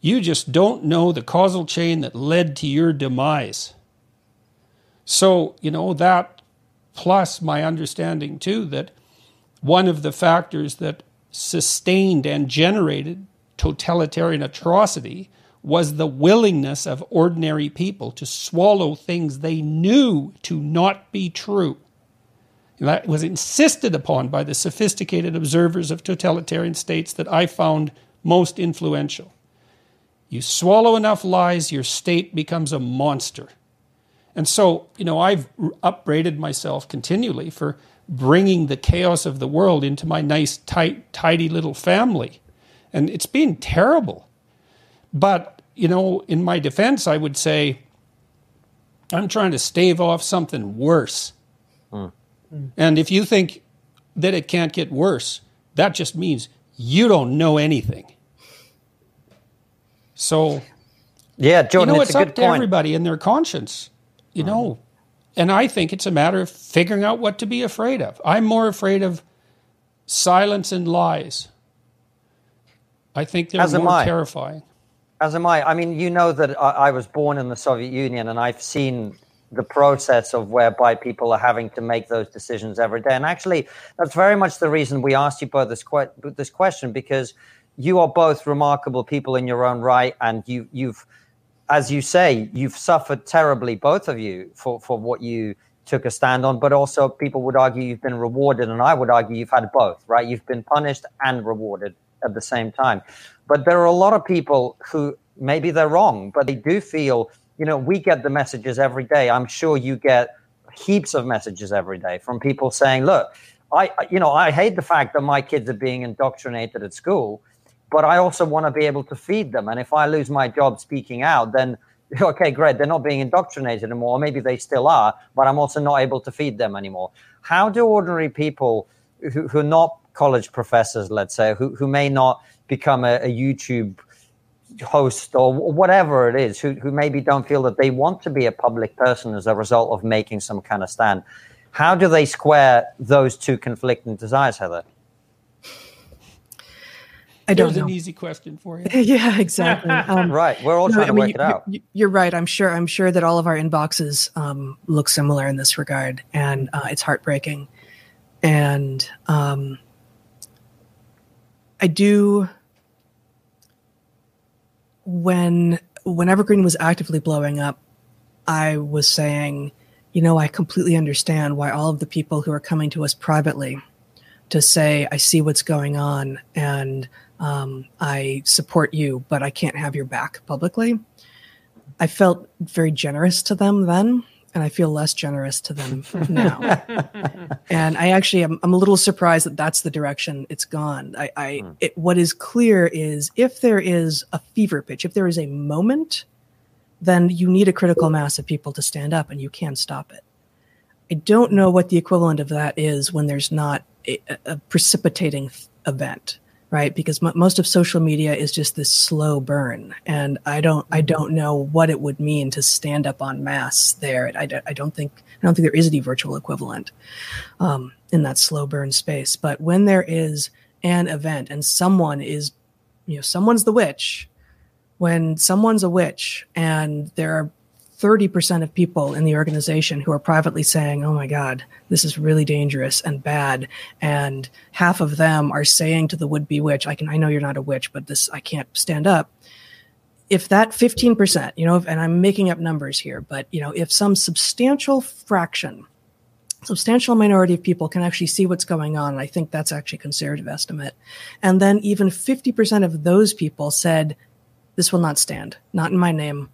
S5: You just don't know the causal chain that led to your demise. So, you know, that plus my understanding too that one of the factors that sustained and generated totalitarian atrocity was the willingness of ordinary people to swallow things they knew to not be true. That was insisted upon by the sophisticated observers of totalitarian states that I found most influential. You swallow enough lies, your state becomes a monster. And so, you know, I've upbraided myself continually for bringing the chaos of the world into my nice, tight, tidy little family. And it's been terrible. But, you know, in my defense, I would say I'm trying to stave off something worse. Hmm. And if you think that it can't get worse, that just means you don't know anything. So,
S3: Yeah, Jordan,
S5: you know,
S3: it's,
S5: it's,
S3: a
S5: up
S3: good
S5: to
S3: point.
S5: everybody and their conscience, you hmm. know. And I think it's a matter of figuring out what to be afraid of. I'm more afraid of silence and lies. I think they're
S3: As am
S5: more
S3: I.
S5: terrifying.
S3: As am I. I mean, you know that I, I was born in the Soviet Union, and I've seen the process of whereby people are having to make those decisions every day. And actually, that's very much the reason we asked you both this, que- this question because you are both remarkable people in your own right, and you, you've, as you say, you've suffered terribly, both of you, for for what you took a stand on. But also, people would argue you've been rewarded, and I would argue you've had both. Right? You've been punished and rewarded at the same time. But there are a lot of people who maybe they're wrong, but they do feel, you know, we get the messages every day. I'm sure you get heaps of messages every day from people saying, look, I, you know, I hate the fact that my kids are being indoctrinated at school, but I also want to be able to feed them. And if I lose my job speaking out, then okay, great, they're not being indoctrinated anymore. Maybe they still are, but I'm also not able to feed them anymore. how do ordinary people who, who are not college professors, let's say, who, who may not become a, a YouTube host or whatever it is, who, who maybe don't feel that they want to be a public person as a result of making some kind of stand, how do they square those two conflicting desires, Heather?
S4: I don't
S5: There's
S4: know.
S5: an easy question for you.
S4: yeah, exactly. Um,
S3: right. We're all
S4: no,
S3: trying
S4: I
S3: to
S4: mean,
S3: work
S4: you-
S3: it out.
S4: you- You're right. I'm sure. I'm sure that all of our inboxes um, look similar in this regard, and uh, it's heartbreaking. And um, I do when when Evergreen was actively blowing up, I was saying, you know, I completely understand why all of the people who are coming to us privately to say, I see what's going on and um, I support you, but I can't have your back publicly. I felt very generous to them then, and I feel less generous to them now. and I actually am I'm a little surprised that that's the direction it's gone. I, I it, what is clear is if there is a fever pitch, if there is a moment, then you need a critical mass of people to stand up, and you can stop it. I don't know what the equivalent of that is when there's not a, a precipitating th- event, right? Because m- most of social media is just this slow burn, and I don't, I don't know what it would mean to stand up on mass there. I, don't- I don't think, I don't think there is any virtual equivalent um, in that slow burn space. But when there is an event and someone is, you know, someone's the witch, when someone's a witch and there are 30% of people in the organization who are privately saying, Oh my God, this is really dangerous and bad. And half of them are saying to the would be witch, I can, I know you're not a witch, but this, I can't stand up. If that 15%, you know, and I'm making up numbers here, but, you know, if some substantial fraction, substantial minority of people can actually see what's going on, and I think that's actually a conservative estimate. And then even 50% of those people said, This will not stand, not in my name,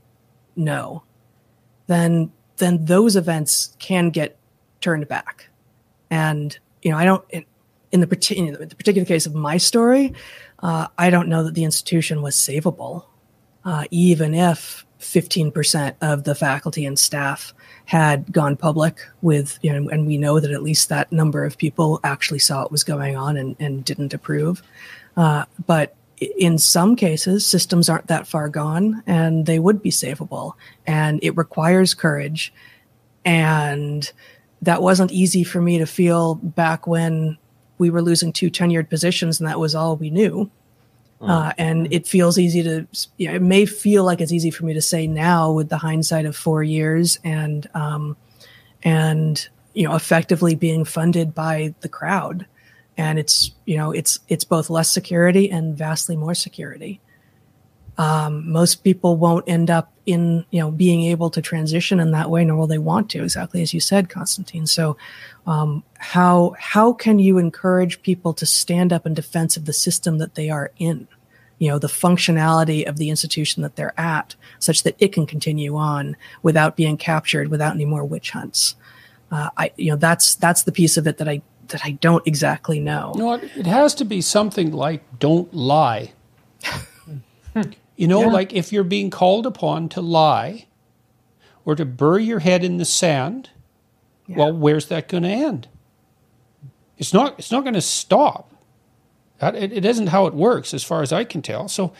S4: no then then those events can get turned back. And you know, I don't in, in the, the particular case of my story, uh, I don't know that the institution was savable, uh, even if 15% of the faculty and staff had gone public with, you know, and we know that at least that number of people actually saw what was going on and, and didn't approve. Uh, but in some cases, systems aren't that far gone and they would be savable. And it requires courage. And that wasn't easy for me to feel back when we were losing two tenured positions and that was all we knew. Uh, and it feels easy to, you know, it may feel like it's easy for me to say now with the hindsight of four years and, um, and, you know, effectively being funded by the crowd and it's you know it's it's both less security and vastly more security. Um, most people won't end up in you know being able to transition in that way nor will they want to exactly as you said Konstantin. So um, how how can you encourage people to stand up in defense of the system that they are in? You know the functionality of the institution that they're at such that it can continue on without being captured without any more witch hunts. Uh, i you know that's that's the piece of it that i that I don't exactly know.
S5: You know what? It has to be something like don't lie. you know,
S4: Yeah.
S5: like if you're being called upon to lie or to bury your head in the sand, well, where's that going to end? It's not. It's not going to stop. That it, it isn't how it works, as far as I can tell. So,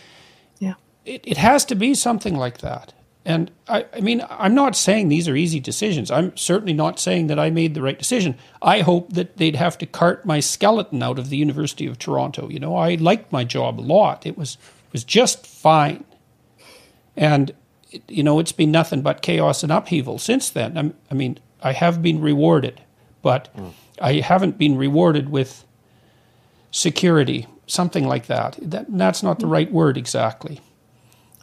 S4: Yeah.
S5: it, it has to be something like that. And I, I mean, I'm not saying these are easy decisions. I'm certainly not saying that I made the right decision. I hope that they'd have to cart my skeleton out of the University of Toronto. You know, I liked my job a lot. It was was just fine. And it, you know, it's been nothing but chaos and upheaval since then. I'm, I mean, I have been rewarded, but hmm. I haven't been rewarded with security, something like that. that that's not the hmm. right word exactly.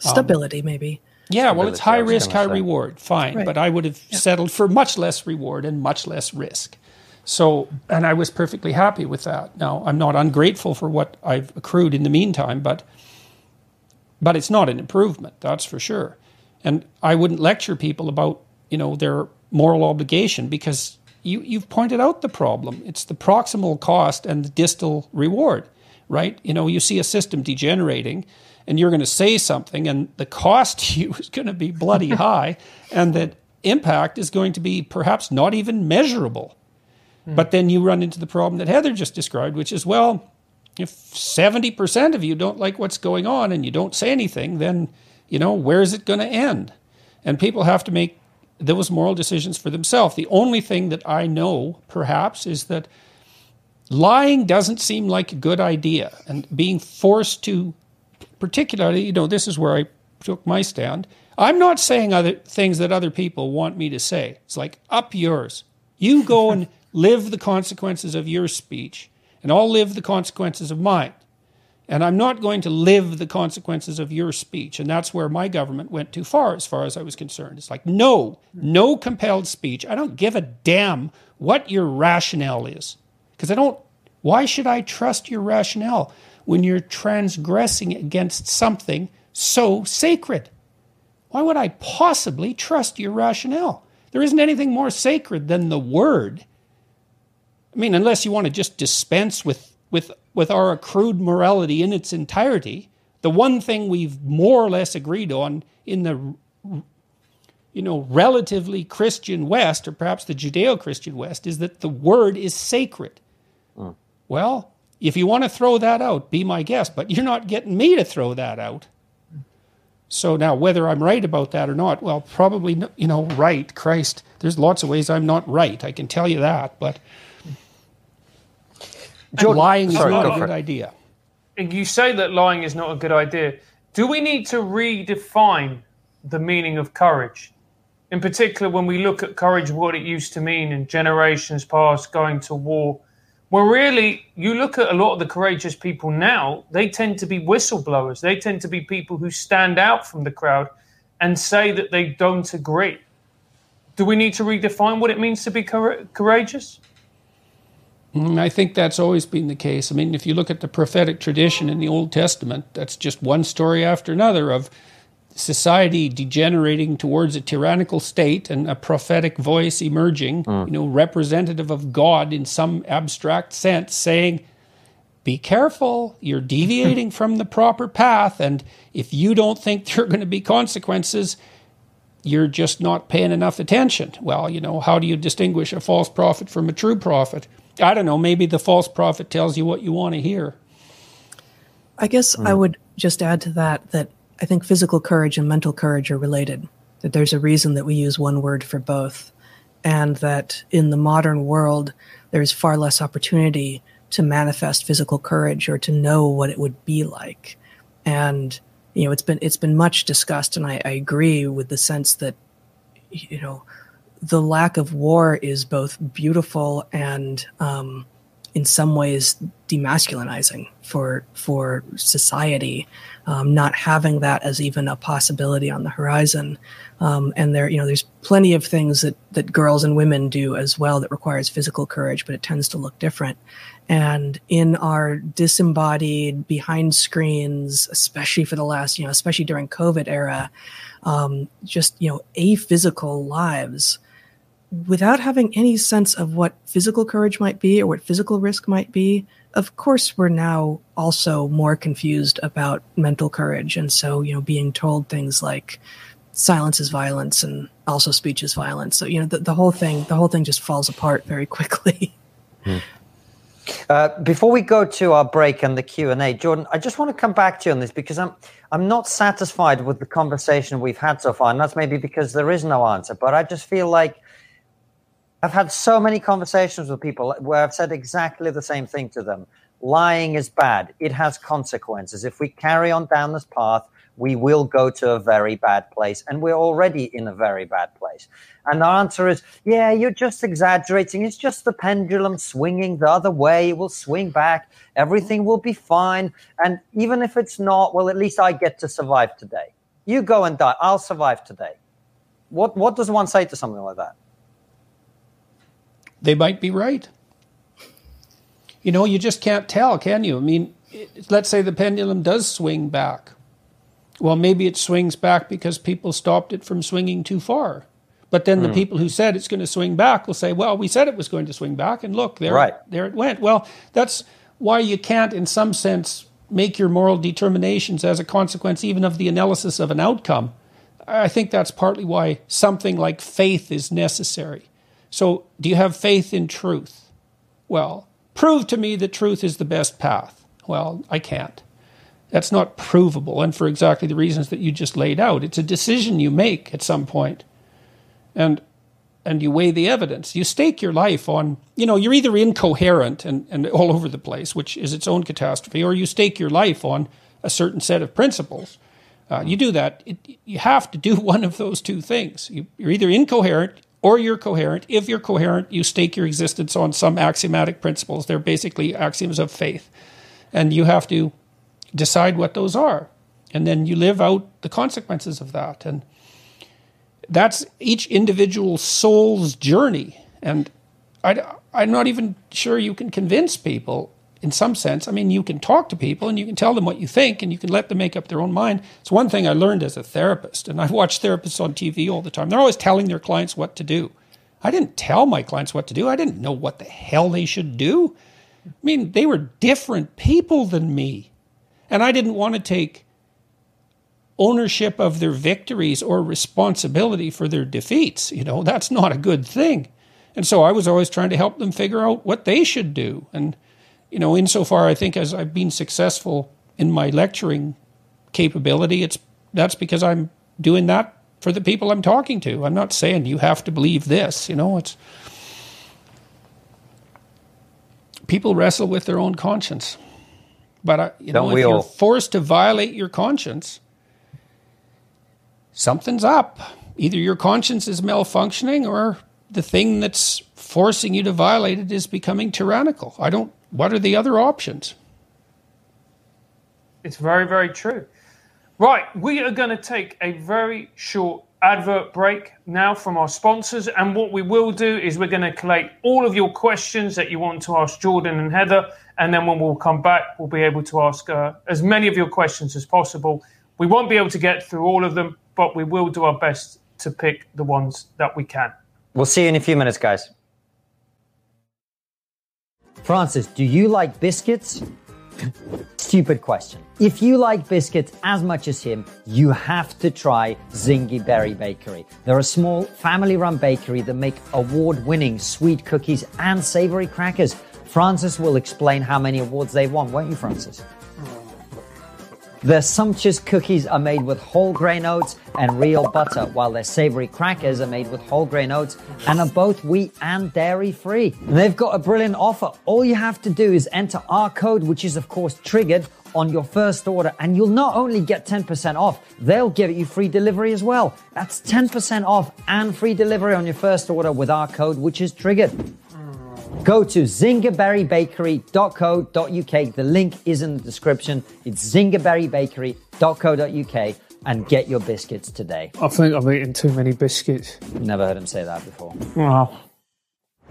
S4: Um, Stability, maybe.
S5: Yeah, well, it's high risk, high reward. Fine,
S4: Right.
S5: but I would have settled for much less reward and much less risk. So, and I was perfectly happy with that. Now, I'm not ungrateful for what I've accrued in the meantime, but but it's not an improvement, that's for sure. And I wouldn't lecture people about, you know, their moral obligation because you, you've pointed out the problem. It's the proximal cost and the distal reward, right? You know, you see a system degenerating and you're going to say something and the cost to you is going to be bloody high and that impact is going to be perhaps not even measurable. Mm. But then you run into the problem that Heather just described, which is well, if 70% of you don't like what's going on and you don't say anything, then, you know, where is it going to end? And people have to make those moral decisions for themselves. The only thing that I know, perhaps, is that lying doesn't seem like a good idea. And being forced to, particularly, you know, this is where I took my stand. I'm not saying other things that other people want me to say. It's like, up yours. You go and live the consequences of your speech, and I'll live the consequences of mine. And I'm not going to live the consequences of your speech. And that's where my government went too far, as far as I was concerned. It's like, no, no compelled speech. I don't give a damn what your rationale is. Because I don't, why should I trust your rationale when you're transgressing against something so sacred? Why would I possibly trust your rationale? There isn't anything more sacred than the word. I mean, unless you want to just dispense with, with with our accrued morality in its entirety, the one thing we've more or less agreed on in the you know relatively Christian West, or perhaps the Judeo-Christian West, is that the word is sacred. Mm. Well, if you want to throw that out, be my guest, but you're not getting me to throw that out. So now, whether I'm right about that or not, well, probably, you know, right, Christ. There's lots of ways I'm not right. I can tell you that, but Jordan, lying sorry, is not a good idea.
S2: And you say that lying is not a good idea. Do we need to redefine the meaning of courage? In particular, when we look at courage, what it used to mean in generations past, going to war. Well, really, you look at a lot of the courageous people now, they tend to be whistleblowers. They tend to be people who stand out from the crowd and say that they don't agree. Do we need to redefine what it means to be courageous?
S5: Mm, I think that's always been the case. I mean, if you look at the prophetic tradition in the Old Testament, that's just one story after another of society degenerating towards a tyrannical state and a prophetic voice emerging, mm. you know, representative of God in some abstract sense, saying, be careful, you're deviating from the proper path. And if you don't think there are going to be consequences, you're just not paying enough attention. Well, you know, how do you distinguish a false prophet from a true prophet? I don't know, maybe the false prophet tells you what you want to hear.
S4: I guess mm. I would just add to that that I think physical courage and mental courage are related. That there's a reason that we use one word for both. And that in the modern world, there's far less opportunity to manifest physical courage or to know what it would be like. And, you know, it's been, it's been much discussed. And I, I agree with the sense that, you know, the lack of war is both beautiful and um, in some ways demasculinizing for for society um, not having that as even a possibility on the horizon. Um, and there you know there's plenty of things that that girls and women do as well that requires physical courage but it tends to look different. And in our disembodied behind screens especially for the last you know especially during covid era um, just you know aphysical lives without having any sense of what physical courage might be or what physical risk might be, of course, we're now also more confused about mental courage. And so, you know, being told things like silence is violence and also speech is violence. So, you know, the, the whole thing, the whole thing just falls apart very quickly.
S3: Hmm. Uh, before we go to our break and the Q and A, Jordan, I just want to come back to you on this because I'm I'm not satisfied with the conversation we've had so far, and that's maybe because there is no answer. But I just feel like I've had so many conversations with people where I've said exactly the same thing to them. Lying is bad. It has consequences. If we carry on down this path, we will go to a very bad place. And we're already in a very bad place. And the answer is, yeah, you're just exaggerating. It's just the pendulum swinging the other way. It will swing back. Everything will be fine. And even if it's not, well, at least I get to survive today. You go and die. I'll survive today. What, what does one say to something like that?
S5: They might be right. You know, you just can't tell, can you? I mean, let's say the pendulum does swing back. Well, maybe it swings back because people stopped it from swinging too far. But then mm. the hmm. people who said it's going to swing back will say, "Well, we said it was going to swing back, and look, there, right. there it went." Well, that's why you can't, in some sense, make your moral determinations as a consequence even of the analysis of an outcome. I think that's partly why something like faith is necessary. So, do you have faith in truth? Well, prove to me that truth is the best path. Well, I can't. That's not provable. And for exactly the reasons that you just laid out, it's a decision you make at some point. And and you weigh the evidence. You stake your life on, you know, you're either incoherent and, and all over the place, which is its own catastrophe, or you stake your life on a certain set of principles. Uh, you do that, it, you have to do one of those two things. You, you're either incoherent or you're coherent. If you're coherent, you stake your existence on some axiomatic principles. They're basically axioms of faith. And you have to decide what those are. And then you live out the consequences of that. And that's each individual soul's journey. And I, I'm not even sure you can convince people in some sense. I mean, you can talk to people and you can tell them what you think and you can let them make up their own mind. It's one thing I learned as a therapist, and I've watched therapists on TV all the time. They're always telling their clients what to do. I didn't tell my clients what to do, I didn't know what the hell they should do. I mean, they were different people than me. And I didn't want to take ownership of their victories or responsibility for their defeats. You know, that's not a good thing. And so I was always trying to help them figure out what they should do. And, you know, insofar I think as I've been successful in my lecturing capability, it's that's because I'm doing that for the people I'm talking to. I'm not saying you have to believe this, you know, it's people wrestle with their own conscience. But uh, you Don't know, if you're forced to violate your conscience, something's up. Either your conscience is malfunctioning, or the thing that's forcing you to violate it is becoming tyrannical. I don't. What are the other options?
S2: It's very, very true. Right, we are going to take a very short advert break now from our sponsors. And what we will do is we're going to collate all of your questions that you want to ask Jordan and Heather and then when we'll come back, we'll be able to ask uh, as many of your questions as possible. We won't be able to get through all of them, but we will do our best to pick the ones that we can.
S3: We'll see you in a few minutes, guys. Francis, do you like biscuits? Stupid question. If you like biscuits as much as him, you have to try Zingy Berry Bakery. They're a small family run bakery that make award winning sweet cookies and savory crackers. Francis will explain how many awards they've won, won't you, Francis? Their sumptuous cookies are made with whole grain oats and real butter, while their savory crackers are made with whole grain oats and are both wheat and dairy free. They've got a brilliant offer. All you have to do is enter our code, which is of course triggered on your first order, and you'll not only get 10% off, they'll give you free delivery as well. That's 10% off and free delivery on your first order with our code, which is triggered. Go to zingaberrybakery.co.uk. The link is in the description. It's zingaberrybakery.co.uk and get your biscuits today.
S2: I think I've eaten too many biscuits.
S3: Never heard him say that before.
S2: Wow.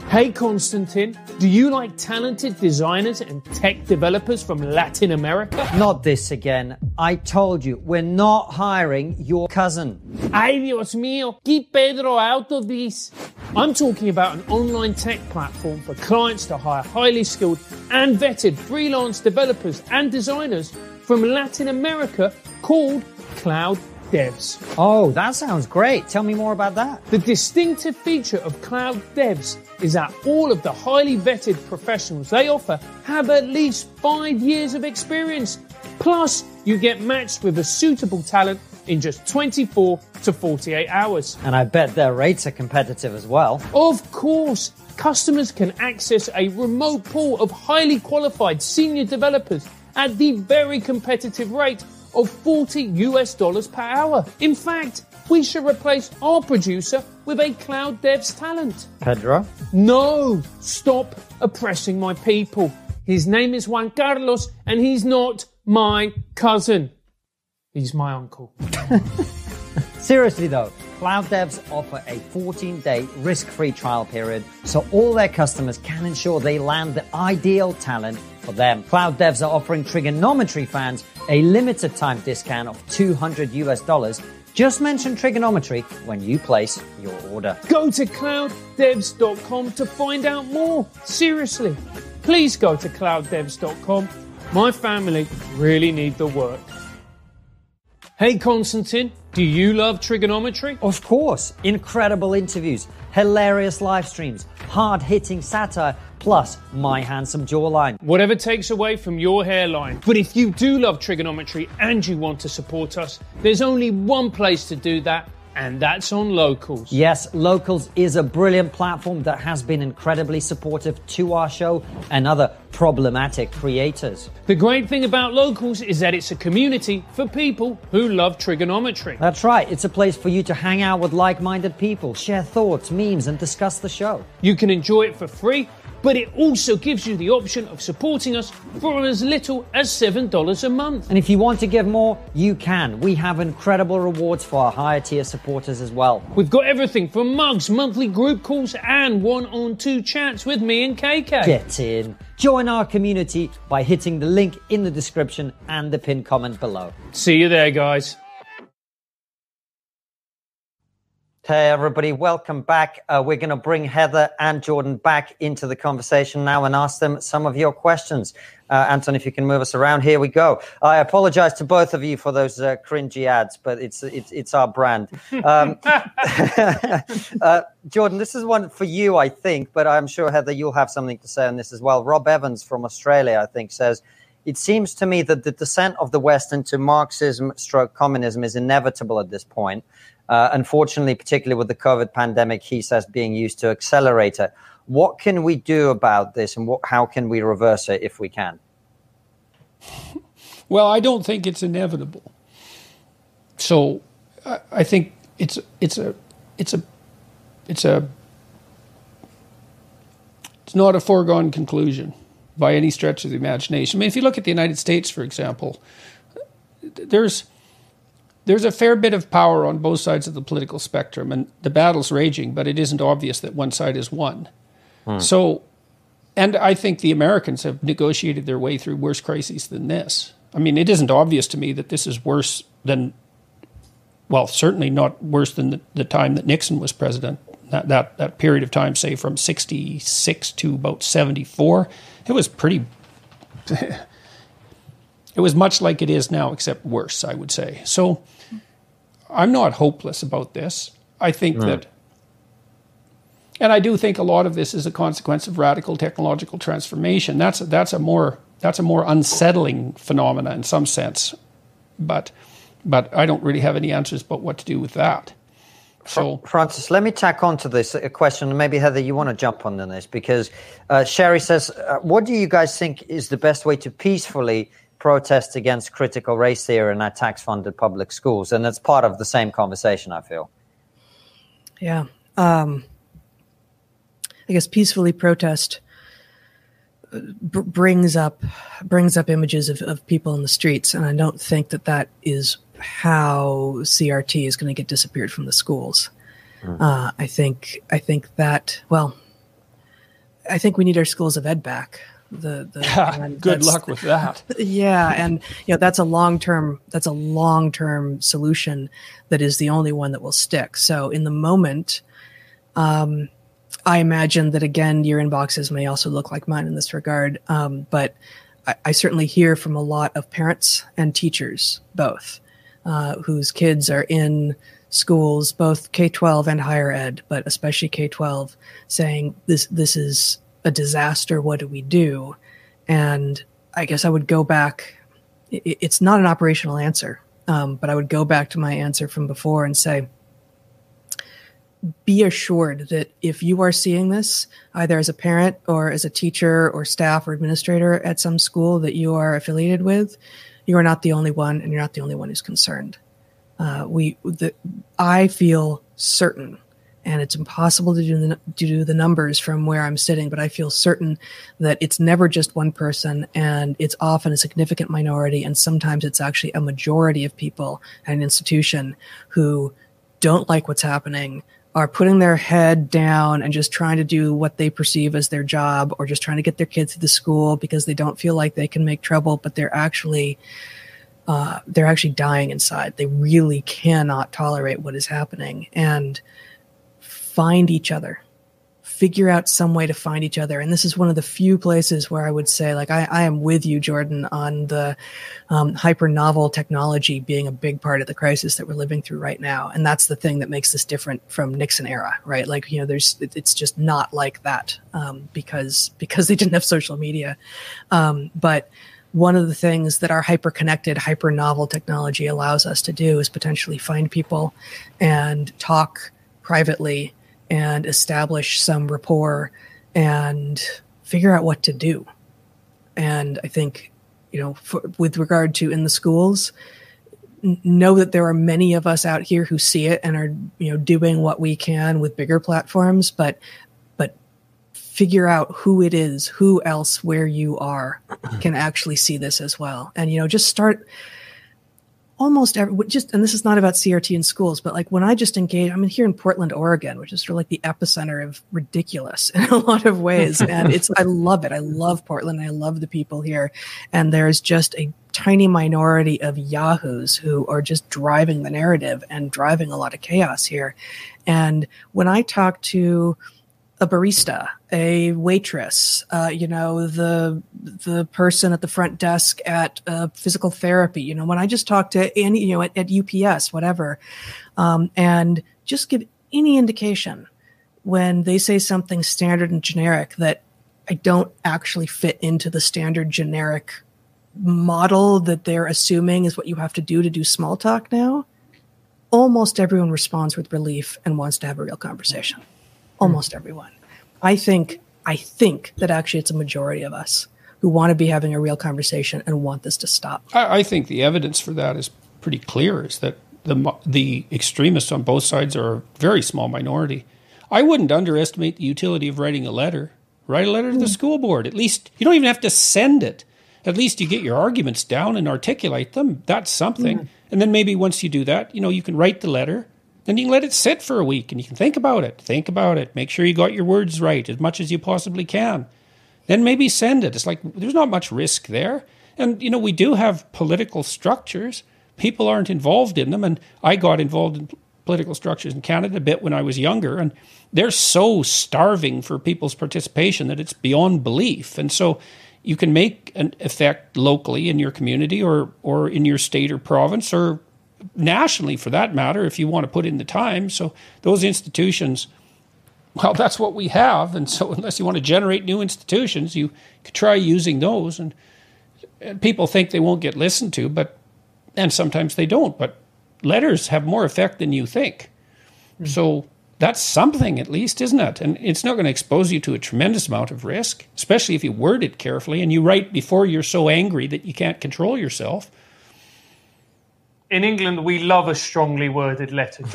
S2: Hey Konstantin, do you like talented designers and tech developers from Latin America?
S3: Not this again. I told you, we're not hiring your cousin.
S2: Ay Dios mío, keep Pedro out of this. I'm talking about an online tech platform for clients to hire highly skilled and vetted freelance developers and designers from Latin America called Cloud Devs.
S3: Oh, that sounds great. Tell me more about that.
S2: The distinctive feature of Cloud Devs is that all of the highly vetted professionals they offer have at least five years of experience. Plus, you get matched with a suitable talent in just 24 to 48 hours.
S3: And I bet their rates are competitive as well.
S2: Of course, customers can access a remote pool of highly qualified senior developers at the very competitive rate of 40 US dollars per hour. In fact, we should replace our producer with a cloud dev's talent.
S3: Pedro?
S2: No, stop oppressing my people. His name is Juan Carlos and he's not my cousin. He's my uncle.
S3: Seriously though, Cloud Devs offer a 14 day risk free trial period so all their customers can ensure they land the ideal talent for them. Cloud Devs are offering TRIGGERnometry fans a limited time discount of 200 US dollars. Just mention TRIGGERnometry when you place your order.
S2: Go to clouddevs.com to find out more. Seriously, please go to clouddevs.com. My family really need the work. Hey Konstantin, do you love TRIGGERnometry?
S3: Of course. Incredible interviews, hilarious live streams, hard hitting satire, plus my handsome jawline.
S2: Whatever takes away from your hairline. But if you do love TRIGGERnometry and you want to support us, there's only one place to do that and that's on Locals.
S3: Yes, Locals is a brilliant platform that has been incredibly supportive to our show and other problematic creators.
S2: The great thing about Locals is that it's a community for people who love TRIGGERnometry.
S3: That's right, it's a place for you to hang out with like minded people, share thoughts, memes, and discuss the show.
S2: You can enjoy it for free but it also gives you the option of supporting us for as little as $7 a month.
S3: And if you want to give more, you can. We have incredible rewards for our higher tier supporters as well.
S2: We've got everything from mugs, monthly group calls, and one on two chats with me and KK.
S3: Get in. Join our community by hitting the link in the description and the pinned comment below.
S2: See you there, guys.
S3: Hey, everybody, welcome back. Uh, we're going to bring Heather and Jordan back into the conversation now and ask them some of your questions. Uh, Anton, if you can move us around, here we go. I apologize to both of you for those uh, cringy ads, but it's it's, it's our brand. Um, uh, Jordan, this is one for you, I think, but I'm sure, Heather, you'll have something to say on this as well. Rob Evans from Australia, I think, says, it seems to me that the descent of the West into Marxism stroke communism is inevitable at this point. Uh, unfortunately, particularly with the COVID pandemic, he says being used to accelerate it. What can we do about this, and what, how can we reverse it if we can?
S5: Well, I don't think it's inevitable. So, I, I think it's it's a it's a it's a it's not a foregone conclusion by any stretch of the imagination. I mean, if you look at the United States, for example, there's there's a fair bit of power on both sides of the political spectrum, and the battle's raging, but it isn't obvious that one side has won. Hmm. So, and I think the Americans have negotiated their way through worse crises than this. I mean, it isn't obvious to me that this is worse than, well, certainly not worse than the, the time that Nixon was president. That, that that period of time, say from '66 to about '74, it was pretty. it was much like it is now, except worse, I would say. So I'm not hopeless about this. I think that, and I do think a lot of this is a consequence of radical technological transformation. That's a, that's a more that's a more unsettling phenomena in some sense, but but I don't really have any answers about what to do with that. So,
S3: Francis, let me tack on to this a question. Maybe Heather, you want to jump on this because uh, Sherry says, uh, "What do you guys think is the best way to peacefully protest against critical race theory in our tax funded public schools. And it's part of the same conversation, I feel.
S4: Yeah. Um, I guess peacefully protest uh, b- brings up brings up images of, of people in the streets, and I don't think that that is how CRT is going to get disappeared from the schools. Mm. Uh, I think I think that well, I think we need our schools of ed back the, the
S5: yeah, good luck with that.
S4: Yeah and you know that's a long term that's a long term solution that is the only one that will stick. So in the moment um, i imagine that again your inboxes may also look like mine in this regard um, but I, I, certainly hear from a lot of parents and teachers both uh, whose kids are in schools both k-12 and higher ed but especially k-12 saying this this is a disaster, what do we do? And I guess I would go back. It's not an operational answer, um, but I would go back to my answer from before and say, be assured that if you are seeing this, either as a parent or as a teacher or staff or administrator at some school that you are affiliated with, you are not the only one, and you're not the only one who's concerned. Uh, we, the, I feel certain and it's impossible to do, the, to do the numbers from where I'm sitting, but I feel certain that it's never just one person and it's often a significant minority. And sometimes it's actually a majority of people at an institution who don't like what's happening, are putting their head down and just trying to do what they perceive as their job or just trying to get their kids to the school because they don't feel like they can make trouble, but they're actually. Uh, they're actually dying inside. They really cannot tolerate what is happening. And find each other figure out some way to find each other. And this is one of the few places where I would say, like, I, I am with you, Jordan, on the um, hyper novel technology being a big part of the crisis that we're living through right now. And that's the thing that makes this different from Nixon era, right? Like, you know, there's, it's just not like that um, because, because they didn't have social media. Um, but, one of the things that our hyper connected, hyper novel technology allows us to do is potentially find people and talk privately and establish some rapport and figure out what to do. And I think, you know, for, with regard to in the schools, know that there are many of us out here who see it and are, you know, doing what we can with bigger platforms, but but figure out who it is, who else where you are can actually see this as well. And you know, just start almost every just and this is not about CRT in schools, but like when I just engage, I'm here in Portland, Oregon, which is sort of like the epicenter of ridiculous in a lot of ways. and it's I love it. I love Portland. I love the people here. And there's just a tiny minority of yahoos who are just driving the narrative and driving a lot of chaos here. And when I talk to a barista, a waitress, uh, you know, the the person at the front desk at uh, physical therapy. You know, when I just talk to any, you know, at, at UPS, whatever, um, and just give any indication when they say something standard and generic that I don't actually fit into the standard generic model that they're assuming is what you have to do to do small talk now. Almost everyone responds with relief and wants to have a real conversation almost everyone. I think I think that actually it's a majority of us who want to be having a real conversation and want this to stop.
S5: I, I think the evidence for that is pretty clear. Is that the the extremists on both sides are a very small minority. I wouldn't underestimate the utility of writing a letter. Write a letter to the mm. school board. At least you don't even have to send it. At least you get your arguments down and articulate them. That's something. Mm. And then maybe once you do that, you know, you can write the letter then you can let it sit for a week and you can think about it. Think about it. Make sure you got your words right as much as you possibly can. Then maybe send it. It's like there's not much risk there. And, you know, we do have political structures. People aren't involved in them. And I got involved in political structures in Canada a bit when I was younger. And they're so starving for people's participation that it's beyond belief. And so you can make an effect locally in your community or, or in your state or province or nationally for that matter, if you want to put in the time. So those institutions, well, that's what we have. And so unless you want to generate new institutions, you could try using those. And, and people think they won't get listened to, but and sometimes they don't. But letters have more effect than you think. Mm-hmm. So that's something at least, isn't it? And it's not going to expose you to a tremendous amount of risk, especially if you word it carefully and you write before you're so angry that you can't control yourself
S2: in England, we love a strongly worded letter,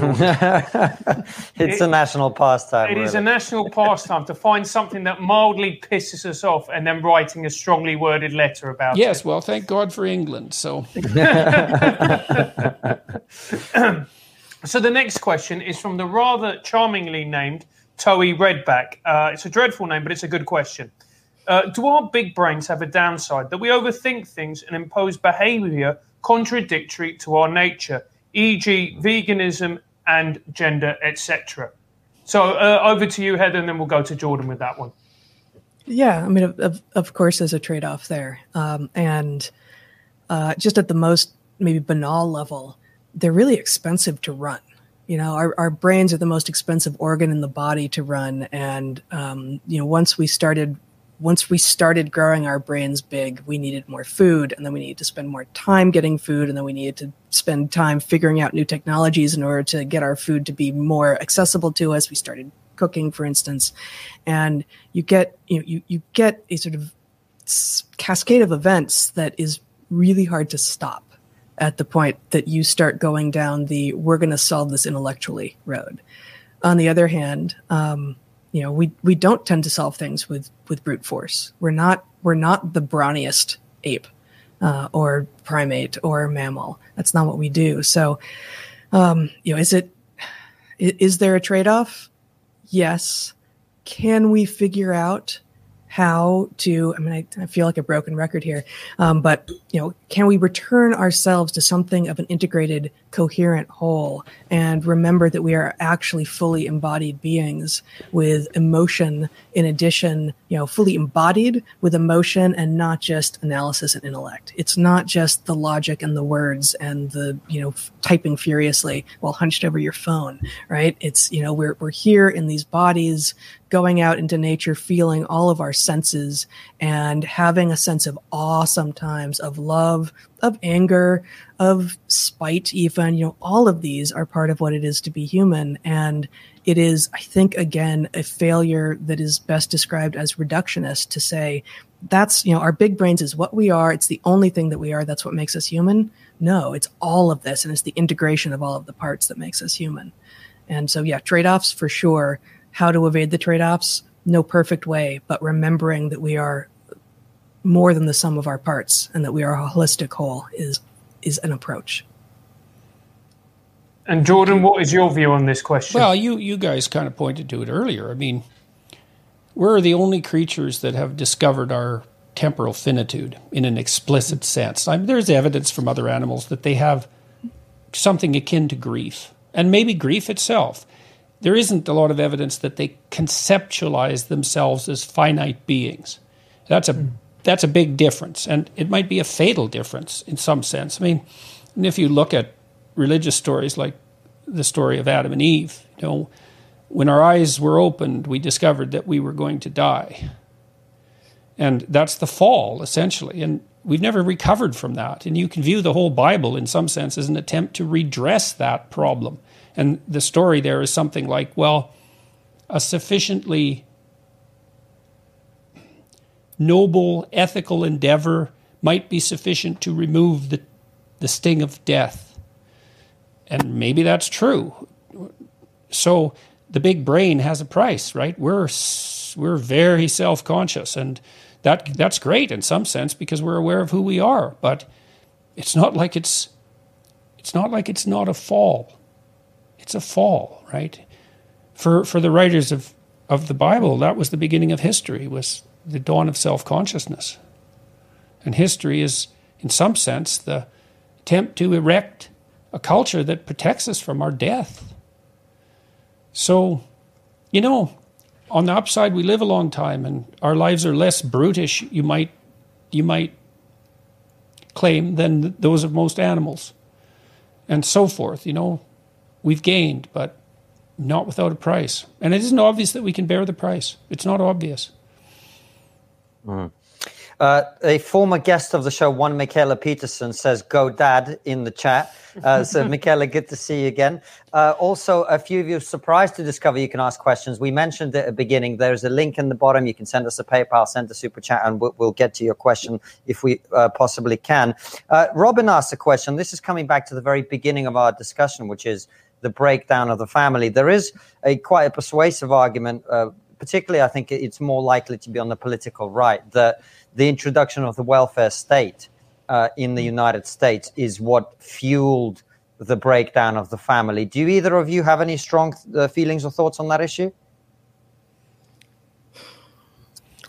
S3: it's it, a national pastime.
S2: It really. is a national pastime to find something that mildly pisses us off and then writing a strongly worded letter about
S5: yes, it.
S2: Yes,
S5: well, thank God for England. So.
S2: so the next question is from the rather charmingly named Toey Redback. Uh, it's a dreadful name, but it's a good question. Uh, do our big brains have a downside that we overthink things and impose behavior contradictory to our nature, e.g., veganism and gender, etc. So uh, over to you, Heather, and then we'll go to Jordan with that one.
S4: Yeah, I mean, of, of course, there's a trade off there. Um, and uh, just at the most maybe banal level, they're really expensive to run. You know, our, our brains are the most expensive organ in the body to run. And, um, you know, once we started once we started growing our brains big, we needed more food, and then we needed to spend more time getting food, and then we needed to spend time figuring out new technologies in order to get our food to be more accessible to us. We started cooking, for instance, and you get you know, you you get a sort of cascade of events that is really hard to stop at the point that you start going down the "we're going to solve this intellectually" road. On the other hand, um, you know we we don't tend to solve things with with brute force. We're not we're not the brawniest ape uh, or primate or mammal. That's not what we do. So um, you know is it is there a trade-off? Yes. Can we figure out how to i mean i, I feel like a broken record here um, but you know can we return ourselves to something of an integrated coherent whole and remember that we are actually fully embodied beings with emotion in addition you know fully embodied with emotion and not just analysis and intellect? It's not just the logic and the words and the you know typing furiously while hunched over your phone right? It's you know we're, we're here in these bodies going out into nature, feeling all of our senses and having a sense of awe sometimes, of love, of anger, of spite, even, you know, all of these are part of what it is to be human. And it is, I think, again, a failure that is best described as reductionist to say, that's, you know, our big brains is what we are. It's the only thing that we are. That's what makes us human. No, it's all of this. And it's the integration of all of the parts that makes us human. And so, yeah, trade offs for sure how to evade the trade offs. No perfect way, but remembering that we are more than the sum of our parts and that we are a holistic whole is is an approach.
S2: And Jordan, what is your view on this question?
S5: Well, you you guys kind of pointed to it earlier. I mean, we're the only creatures that have discovered our temporal finitude in an explicit sense. I mean, there's evidence from other animals that they have something akin to grief, and maybe grief itself there isn't a lot of evidence that they conceptualize themselves as finite beings. That's a that's a big difference, and it might be a fatal difference in some sense. I mean, and if you look at religious stories like the story of Adam and Eve, you know, when our eyes were opened, we discovered that we were going to die, and that's the fall essentially. And we've never recovered from that. And you can view the whole Bible in some sense as an attempt to redress that problem and the story there is something like, well, a sufficiently noble ethical endeavor might be sufficient to remove the, the sting of death. And maybe that's true. So the big brain has a price, right? We're we're very self-conscious and that that's great in some sense because we're aware of who we are, but it's not like it's it's not like it's not a fall it's a fall, right? For for the writers of of the Bible, that was the beginning of history, was the dawn of self consciousness. And history is, in some sense, the attempt to erect a culture that protects us from our death. So, you know, on the upside, we live a long time and our lives are less brutish, you might, you might claim, than those of most animals, and so forth. You know, we've gained, but not without a price. And it isn't obvious that we can bear the price. It's not obvious.
S3: Mm. Uh, a former guest of the show, one Mikhaila Peterson, says "Go Dad" in the chat. Uh, so, Mikhaila, good to see you again. Uh, also, a few of you surprised to discover you can ask questions. We mentioned at the beginning. There's a link in the bottom. You can send us a PayPal, send a super chat, and we'll, we'll get to your question if we uh, possibly can. Uh, Robin asked a question. This is coming back to the very beginning of our discussion, which is the breakdown of the family. There is a quite a persuasive argument, uh, particularly I think it's more likely to be on the political right, that the introduction of the welfare state uh, in the United States is what fueled the breakdown of the family. Do either of you have any strong uh, feelings or thoughts on that issue?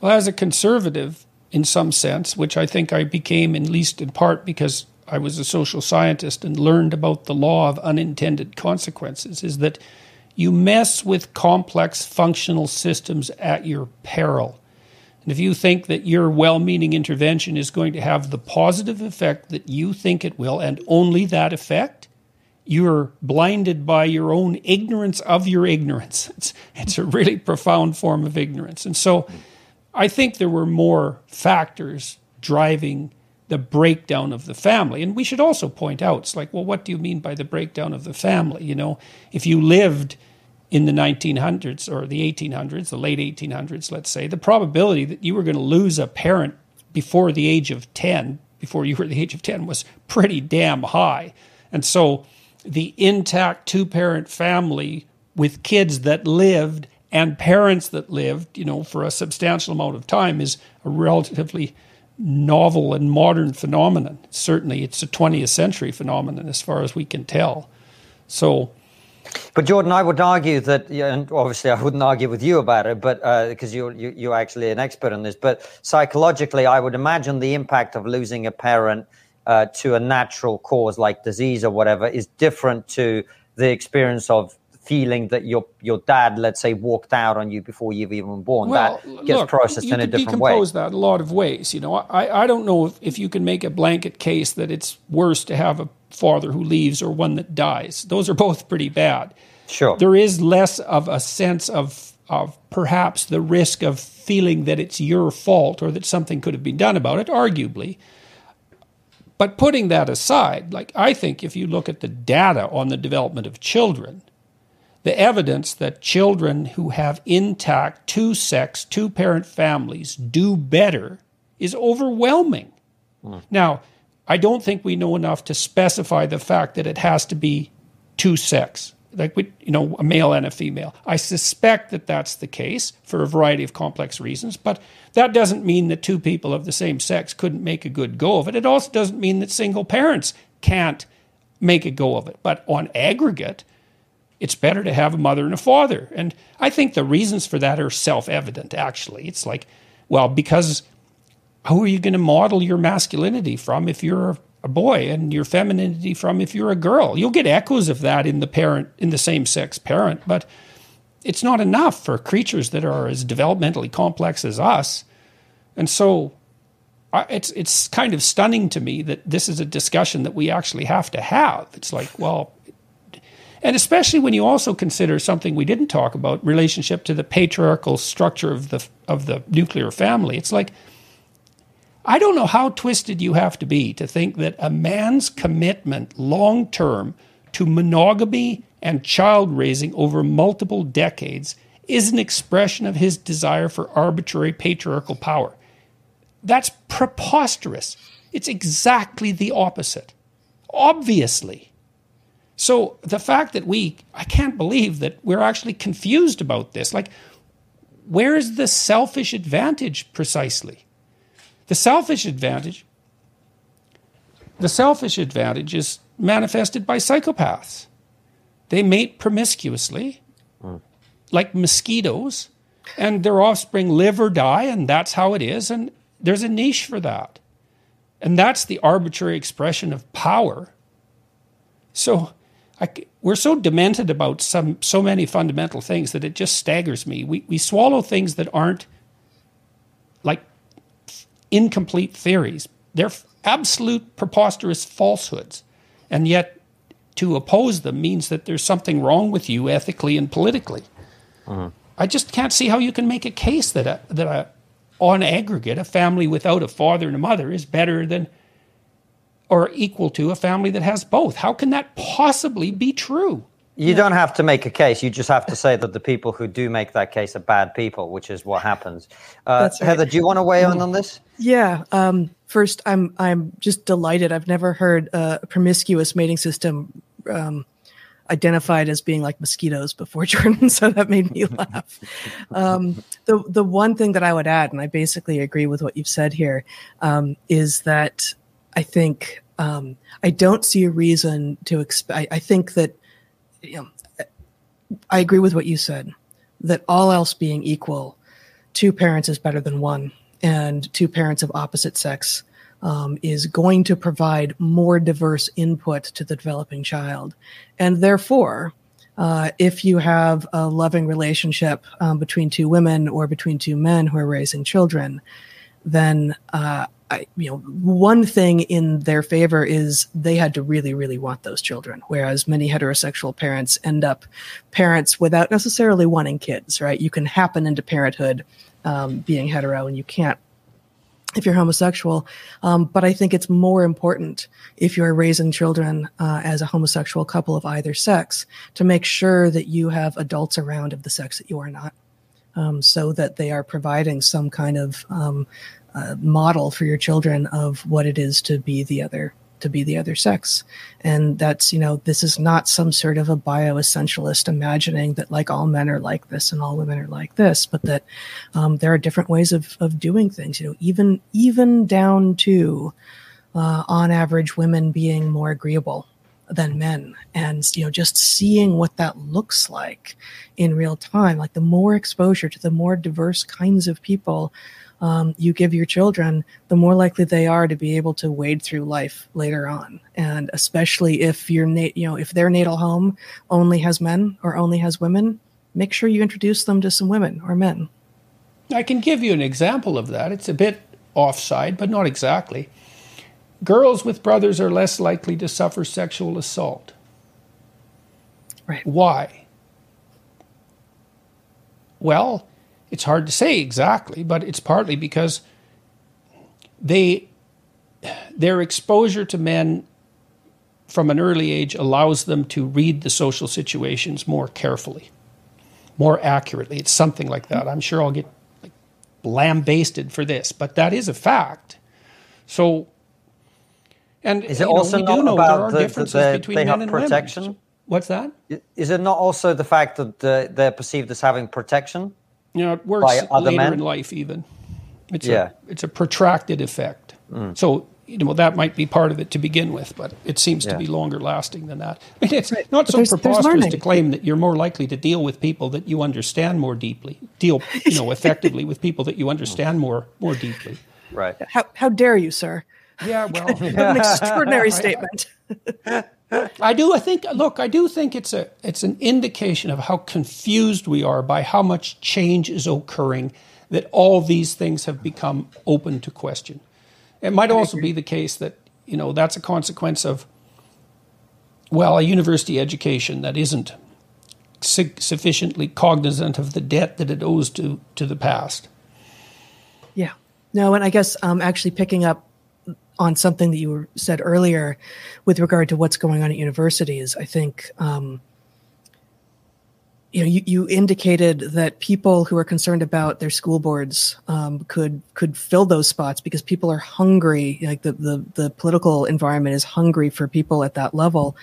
S5: Well, as a conservative, in some sense, which I think I became, at least in part, because I was a social scientist and learned about the law of unintended consequences is that you mess with complex functional systems at your peril. And if you think that your well meaning intervention is going to have the positive effect that you think it will, and only that effect, you're blinded by your own ignorance of your ignorance. It's, it's a really profound form of ignorance. And so I think there were more factors driving the breakdown of the family. And we should also point out, it's like, well, what do you mean by the breakdown of the family? You know, if you lived in the 1900s or the 1800s, the late 1800s, let's say, the probability that you were going to lose a parent before the age of 10, before you were the age of 10, was pretty damn high. And so the intact two parent family with kids that lived and parents that lived, you know, for a substantial amount of time is a relatively novel and modern phenomenon. Certainly, it's a 20th century phenomenon as far as we can tell. So,
S3: But Jordan, I would argue that, and obviously I wouldn't argue with you about it, but because uh, you're you, you're actually an expert on this. But psychologically, I would imagine the impact of losing a parent uh, to a natural cause like disease or whatever is different to the experience of feeling that your your dad, let's say, walked out on you before you've even born.
S5: Well,
S3: that gets
S5: look,
S3: processed in a different way.
S5: You decompose that a lot of ways. You know, I, I don't know if, if you can make a blanket case that it's worse to have a father who leaves or one that dies. Those are both pretty bad.
S3: Sure.
S5: There is less of a sense of of perhaps the risk of feeling that it's your fault or that something could have been done about it, arguably. But putting that aside, like I think if you look at the data on the development of children, the evidence that children who have intact two sex, two parent families do better is overwhelming. Mm. Now, I don't think we know enough to specify the fact that it has to be two sex, like you know, a male and a female. I suspect that that's the case for a variety of complex reasons, but that doesn't mean that two people of the same sex couldn't make a good go of it. It also doesn't mean that single parents can't make a go of it. But on aggregate, it's better to have a mother and a father. And I think the reasons for that are self evident, actually. It's like, well, because who are you going to model your masculinity from if you're a boy and your femininity from if you're a girl? You'll get echoes of that in the parent, in the same sex parent, but it's not enough for creatures that are as developmentally complex as us. And so it's it's kind of stunning to me that this is a discussion that we actually have to have. It's like, well, and especially when you also consider something we didn't talk about, relationship to the patriarchal structure of the of the nuclear family. It's like I don't know how twisted you have to be to think that a man's commitment long term to monogamy and child raising over multiple decades is an expression of his desire for arbitrary patriarchal power. That's preposterous. It's exactly the opposite. Obviously. So the fact that we, I can't believe that we're actually confused about this. Like, where is the selfish advantage precisely? The selfish advantage, the selfish advantage is manifested by psychopaths. They mate promiscuously, mm. like mosquitoes, and their offspring live or die, and that's how it is. And there's a niche for that. And that's the arbitrary expression of power. So, I, we're so demented about some so many fundamental things that it just staggers me. We we swallow things that aren't like incomplete theories. They're absolute preposterous falsehoods, and yet to oppose them means that there's something wrong with you ethically and politically. Uh-huh. I just can't see how you can make a case that a, that a, on aggregate a family without a father and a mother is better than or equal to a family that has both. How can that possibly be true?
S3: You yeah. don't have to make a case. You just have to say that the people who do make that case are bad people, which is what happens. Uh, right. Heather, do you want to weigh in on this?
S4: Yeah. Um, first, I'm I'm just delighted. I've never heard a promiscuous mating system um, identified as being like mosquitoes before, Jordan. So that made me laugh. Um, the the one thing that I would add, and I basically agree with what you've said here, um, is that I think um, I don't see a reason to expect. I, I think that you know, I agree with what you said. That all else being equal, two parents is better than one, and two parents of opposite sex um, is going to provide more diverse input to the developing child, and therefore. Uh, if you have a loving relationship um, between two women or between two men who are raising children, then uh, I, you know, one thing in their favor is they had to really, really want those children, whereas many heterosexual parents end up parents without necessarily wanting kids. Right? You can happen into parenthood um, being hetero, and you can't if you're homosexual. Um, but I think it's more important if you're raising children uh, as a homosexual couple of either sex to make sure that you have adults around of the sex that you are not. Um, so that they are providing some kind of um, uh, model for your children of what it is to be the other to be the other sex. And that's you know this is not some sort of a bioessentialist imagining that like all men are like this and all women are like this but that um, there are different ways of, of doing things you know even even down to uh, on average women being more agreeable than men. And you know just seeing what that looks like in real time like the more exposure to the more diverse kinds of people um, you give your children the more likely they are to be able to wade through life later on and especially if your nat- you know if their natal home only has men or only has women make sure you introduce them to some women or men
S5: i can give you an example of that it's a bit offside but not exactly Girls with brothers are less likely to suffer sexual assault.
S4: Right.
S5: Why? Well, it's hard to say exactly, but it's partly because they their exposure to men from an early age allows them to read the social situations more carefully, more accurately. It's something like that. I'm sure I'll get like, lambasted for this, but that is a fact. So and
S3: is it also
S5: know,
S3: not about the,
S5: the,
S3: the, between they have protection? Women.
S5: What's that?
S3: Is it not also the fact that they're perceived as having protection?
S5: You know, it works later men? in life even. It's yeah. a it's a protracted effect. Mm. So you know that might be part of it to begin with, but it seems yeah. to be longer lasting than that. I mean, it's right. not so there's, preposterous there's to claim that you're more likely to deal with people that you understand more deeply, deal you know effectively with people that you understand more more deeply.
S3: Right.
S4: How how dare you, sir?
S5: Yeah, well,
S4: an extraordinary statement.
S5: I do. I think. Look, I do think it's a it's an indication of how confused we are by how much change is occurring. That all these things have become open to question. It might also be the case that you know that's a consequence of well, a university education that isn't su- sufficiently cognizant of the debt that it owes to to the past.
S4: Yeah. No, and I guess um, actually picking up on something that you said earlier with regard to what's going on at universities. I think um, you know you, you, indicated that people who are concerned about their school boards um, could could fill those spots because people are hungry. Like the, the the political environment is hungry for people at that level,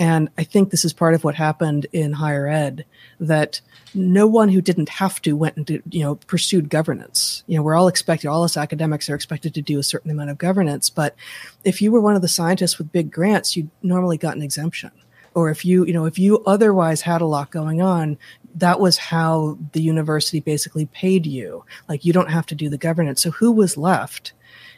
S4: and I think this is part of what happened in higher ed that no one who didn't have to went and you know pursued governance. You know, we're all expected, all us academics are expected to do a certain amount of governance. But if you were one of the scientists with big grants, you normally got an exemption. Or if you, you know, if you otherwise had a lot going on, that was how the university basically paid you. Like you don't have to do the governance. So who was left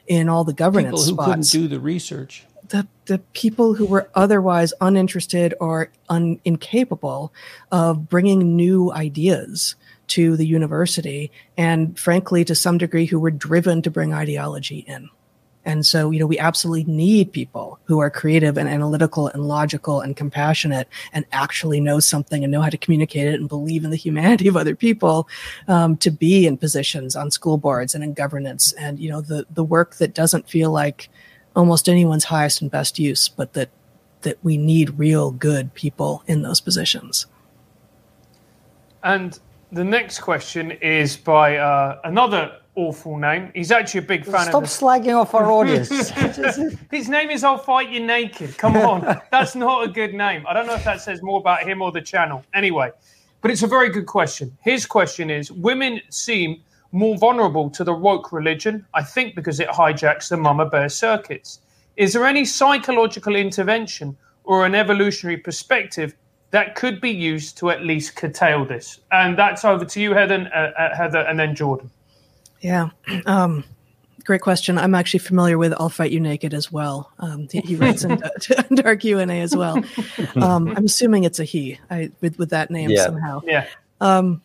S4: in all the governance
S5: People who
S4: spots?
S5: couldn't do the research
S4: the the people who were otherwise uninterested or un, incapable of bringing new ideas to the university, and frankly, to some degree, who were driven to bring ideology in. And so, you know, we absolutely need people who are creative and analytical and logical and compassionate and actually know something and know how to communicate it and believe in the humanity of other people um, to be in positions on school boards and in governance. And, you know, the, the work that doesn't feel like almost anyone's highest and best use, but that that we need real good people in those positions.
S2: And the next question is by uh, another awful name. He's actually a big fan
S3: Stop
S2: of.
S3: Stop slagging off our audience.
S2: His name is I'll Fight You Naked. Come on. That's not a good name. I don't know if that says more about him or the channel. Anyway, but it's a very good question. His question is Women seem more vulnerable to the woke religion, I think because it hijacks the mama bear circuits. Is there any psychological intervention or an evolutionary perspective that could be used to at least curtail this? And that's over to you, Heather, uh, uh, Heather and then Jordan.
S4: Yeah. Um, great question. I'm actually familiar with "I'll Fight You Naked" as well. Um, he, he, writes in, DarkHorse Q and A as well. Um, I'm assuming it's a he I, with with that name
S2: yeah.
S4: somehow.
S2: Yeah.
S4: Um,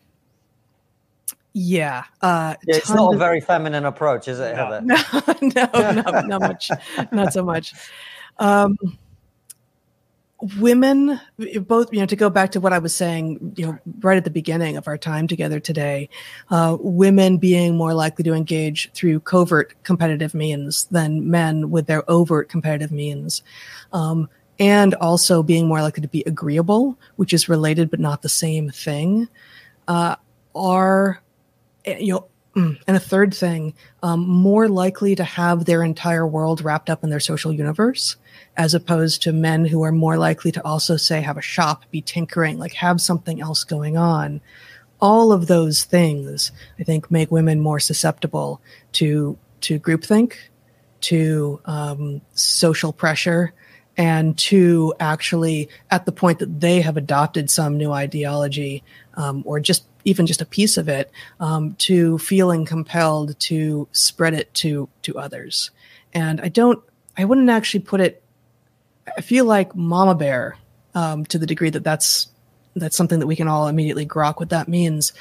S4: yeah. Uh,
S3: yeah it's not of, a very feminine approach, is it,
S4: Heather? No, no, no, not much. Not so much. Um, women, both, you know, to go back to what I was saying, you know, right at the beginning of our time together today, uh, women being more likely to engage through covert competitive means than men with their overt competitive means. Um, and also being more likely to be agreeable, which is related but not the same thing, uh, are Eh, you know, mm, and a third thing, um, more likely to have their entire world wrapped up in their social universe, as opposed to men who are more likely to also say have a shop, be tinkering, like have something else going on. All of those things, I think, make women more susceptible to to groupthink, to um, social pressure, and to actually at the point that they have adopted some new ideology um, or just even just a piece of it, um, to feeling compelled to spread it to to others. And I don't, I wouldn't actually put it. I feel like Mama Bear, um, to the degree that that's that's something that we can all immediately grok what that means,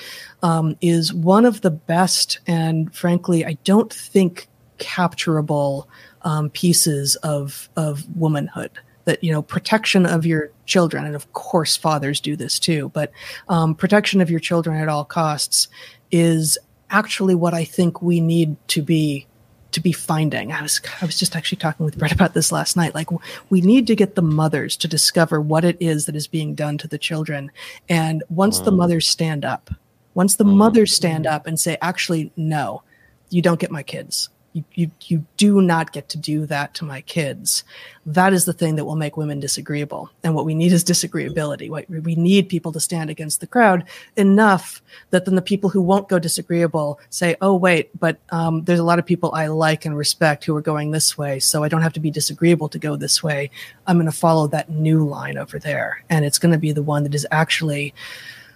S4: um, is one of the best and frankly, I don't think capturable um, pieces of of womanhood. That you know protection of your children and of course fathers do this too but um, protection of your children at all costs is actually what i think we need to be to be finding. I was i was just actually talking with Bret about this last night. Like we need to get the mothers to discover what it is that is being done to the children. And once the mm. mothers stand up once the mm. mothers stand up and say actually no you don't get my kids you, you, do not get to do that to my kids. That is the thing that will make women disagreeable. And what we need is disagreeability. We need people to stand against the crowd enough that then the people who won't go disagreeable say, oh, wait, but um, there's a lot of people I like and respect who are going this way. So I don't have to be disagreeable to go this way. I'm going to follow that new line over there. And it's going to be the one that is actually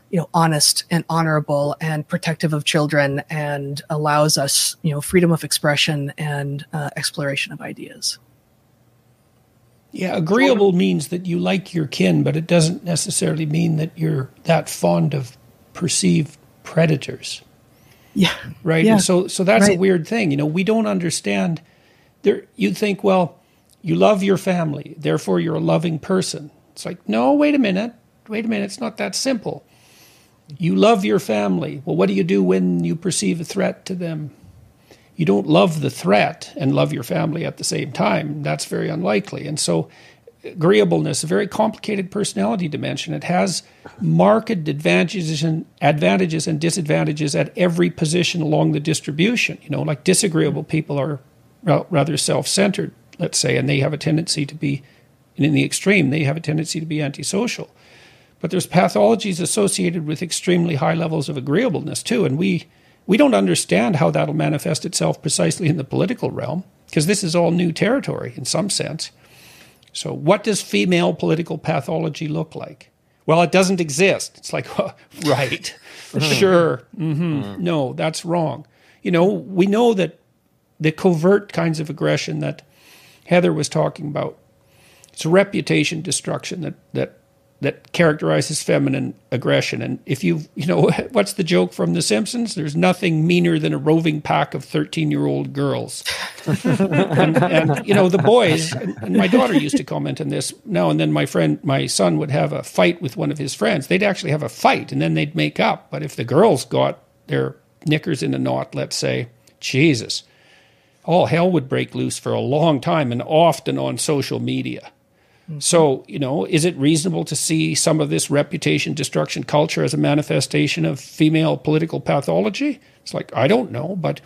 S4: you know honest and honorable and protective of children and allows us you know freedom of expression and uh, exploration of ideas.
S5: Yeah agreeable means that you like your kin but it doesn't necessarily mean that you're that fond of perceived predators.
S4: Yeah.
S5: Right?
S4: Yeah.
S5: And so so that's
S4: right.
S5: a weird thing. You know we don't understand. There you think well you love your family therefore you're a loving person. It's like no wait a minute. Wait a minute. It's not that simple you love your family. Well, what do you do when you perceive a threat to them? You don't love the threat and love your family at the same time. That's very unlikely. And so, agreeableness, a very complicated personality dimension. It has marked advantages and advantages and disadvantages at every position along the distribution. You know, like disagreeable people are rather self-centered, let's say, and they have a tendency to be, in the extreme, they have a tendency to be antisocial. But there's pathologies associated with extremely high levels of agreeableness too, and we we don't understand how that'll manifest itself precisely in the political realm because this is all new territory in some sense. So, what does female political pathology look like? Well, it doesn't exist. It's like, oh, right, sure, mm-hmm. no, that's wrong. You know, we know that the covert kinds of aggression that Heather was talking about, it's a reputation destruction that that that characterizes feminine aggression. And if you, you know, what's the joke from The Simpsons? There's nothing meaner than a roving pack of 13 year old girls. and, and, you know, the boys, and my daughter used to comment on this now and then my friend, my son would have a fight with one of his friends. They'd actually have a fight and then they'd make up. But if the girls got their knickers in a knot, let's say, Jesus, all hell would break loose for a long time and often on social media. Mm-hmm. So, you know, is it reasonable to see some of this reputation destruction culture as a manifestation of female political pathology? It's like, I don't know, but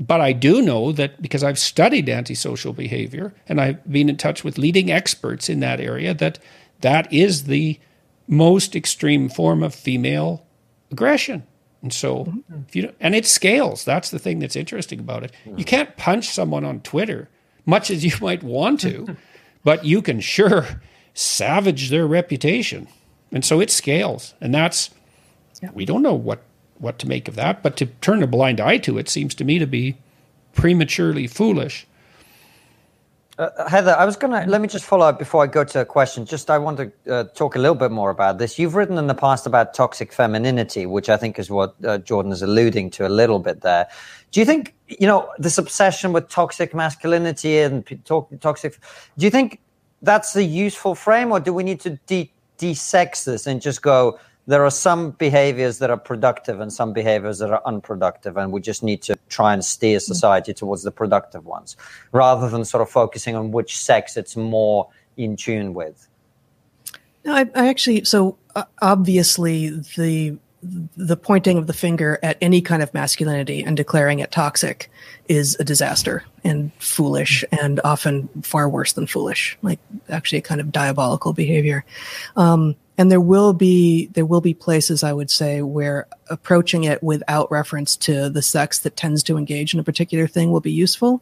S5: but I do know that because I've studied antisocial behavior and I've been in touch with leading experts in that area that that is the most extreme form of female aggression. And so, mm-hmm. if you and it scales. That's the thing that's interesting about it. You can't punch someone on Twitter, much as you might want to. but you can sure savage their reputation. And so it scales. And that's, yeah. we don't know what, what to make of that, but to turn a blind eye to it seems to me to be prematurely foolish.
S3: Uh, Heather, I was going to let me just follow up before I go to a question. Just I want to uh, talk a little bit more about this. You've written in the past about toxic femininity, which I think is what uh, Jordan is alluding to a little bit there. Do you think you know this obsession with toxic masculinity and to- toxic? Do you think that's a useful frame, or do we need to de- de-sex this and just go? There are some behaviors that are productive and some behaviors that are unproductive, and we just need to try and steer mm. society towards the productive ones, rather than sort of focusing on which sex it's more in tune with.
S4: No, I, I actually so uh, obviously the the pointing of the finger at any kind of masculinity and declaring it toxic is a disaster and foolish and often far worse than foolish like actually a kind of diabolical behavior. Um, and there will be there will be places i would say where approaching it without reference to the sex that tends to engage in a particular thing will be useful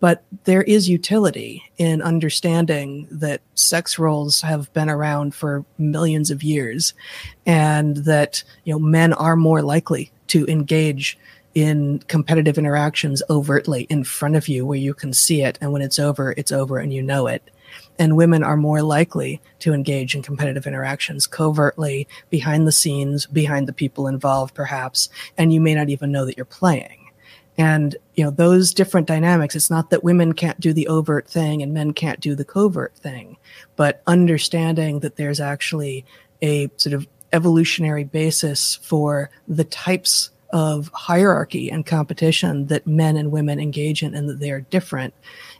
S4: but there is utility in understanding that sex roles have been around for millions of years and that you know men are more likely to engage in competitive interactions overtly in front of you where you can see it. And when it's over it's over and you know it. And women are more likely to engage in competitive interactions covertly behind the scenes behind the people involved perhaps. And you may not even know that you're playing and you know those different dynamics it's not that women can't do the overt thing and men can't do the covert thing but understanding that there's actually a sort of evolutionary basis for the types of hierarchy and competition that men and women engage in and that they are different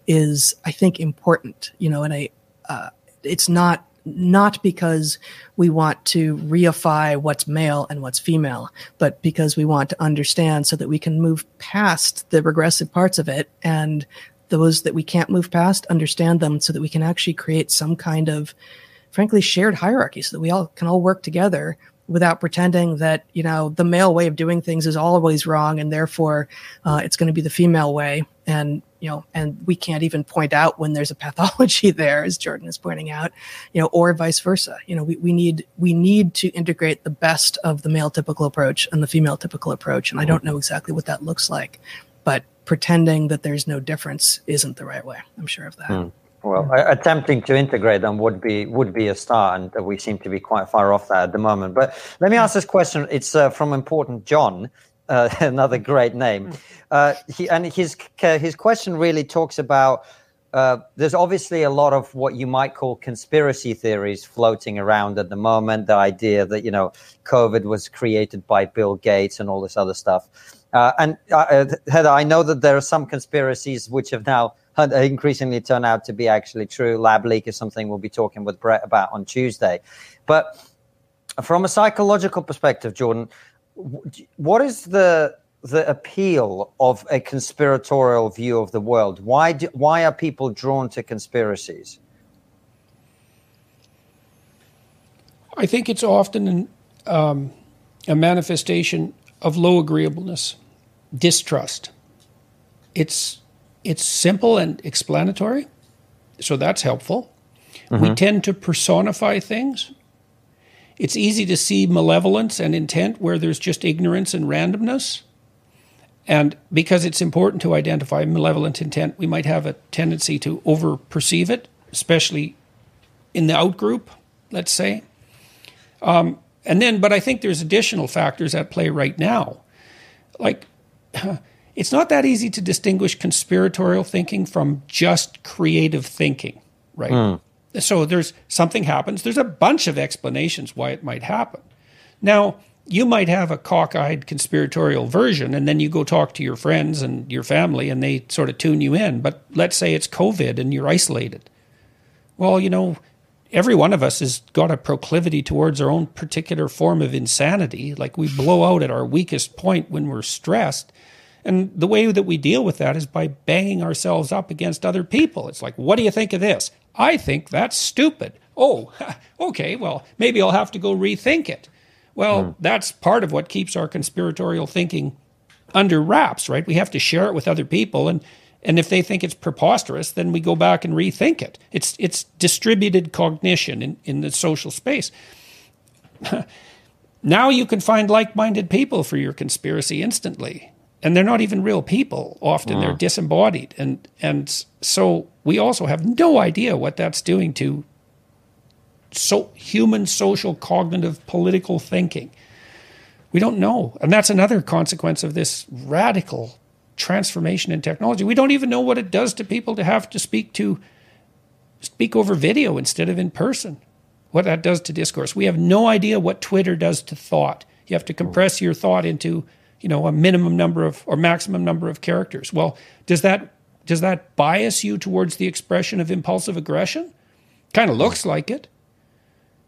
S4: is i think important you know and i uh, it's not not because we want to reify what's male and what's female, but because we want to understand so that we can move past the regressive parts of it. And those that we can't move past, understand them so that we can actually create some kind of, frankly, shared hierarchy so that we all can all work together without pretending that you know the male way of doing things is always wrong and therefore uh, it's going to be the female way. And you know and we can't even point out when there's a pathology there as jordan is pointing out you know or vice versa. You know we, we need we need to integrate the best of the male typical approach and the female typical approach. And i don't know exactly what that looks like but pretending that there's no difference isn't the right way. I'm sure of that. Mm.
S3: Well, attempting to integrate them would be would be a start, and we seem to be quite far off that at the moment. But let me ask this question. It's uh, from important John, uh, another great name. Hmm. Uh, he, and his his question really talks about. Uh, there's obviously a lot of what you might call conspiracy theories floating around at the moment. The idea that you know COVID was created by Bill Gates and all this other stuff. Uh, and uh, Heather, I know that there are some conspiracies which have now increasingly turn out to be actually true. Lab leak is something we'll be talking with Bret about on Tuesday. But from a psychological perspective, Jordan, what is the the appeal of a conspiratorial view of the world? Why do, why are people drawn to conspiracies?
S5: I think it's often an, um, a manifestation of low agreeableness, distrust. It's it's simple and explanatory, so that's helpful. Mm-hmm. We tend to personify things. It's easy to see malevolence and intent where there's just ignorance and randomness. And because it's important to identify malevolent intent, we might have a tendency to over perceive it, especially in the outgroup, let's say. Um, and then, but I think there's additional factors at play right now. Like, it's not that easy to distinguish conspiratorial thinking from just creative thinking, right? Mm. So there's something happens. There's a bunch of explanations why it might happen. Now, you might have a cockeyed conspiratorial version, and then you go talk to your friends and your family, and they sort of tune you in. But let's say it's COVID and you're isolated. Well, you know, every one of us has got a proclivity towards our own particular form of insanity. Like we blow out at our weakest point when we're stressed. And the way that we deal with that is by banging ourselves up against other people. It's like, what do you think of this? I think that's stupid. Oh, okay, well, maybe I'll have to go rethink it. Well, mm. that's part of what keeps our conspiratorial thinking under wraps, right? We have to share it with other people and and if they think it's preposterous, then we go back and rethink it. It's it's distributed cognition in, in the social space. now you can find like-minded people for your conspiracy instantly and they're not even real people. Often they're disembodied. And and so we also have no idea what that's doing to so human social cognitive political thinking. We don't know. And that's another consequence of this radical transformation in technology. We don't even know what it does to people to have to speak to speak over video instead of in person. What that does to discourse. We have no idea what twitter does to thought. You have to compress your thought into you know a minimum number of or maximum number of characters. Well does that does that bias you towards the expression of impulsive aggression? Kind of looks like it.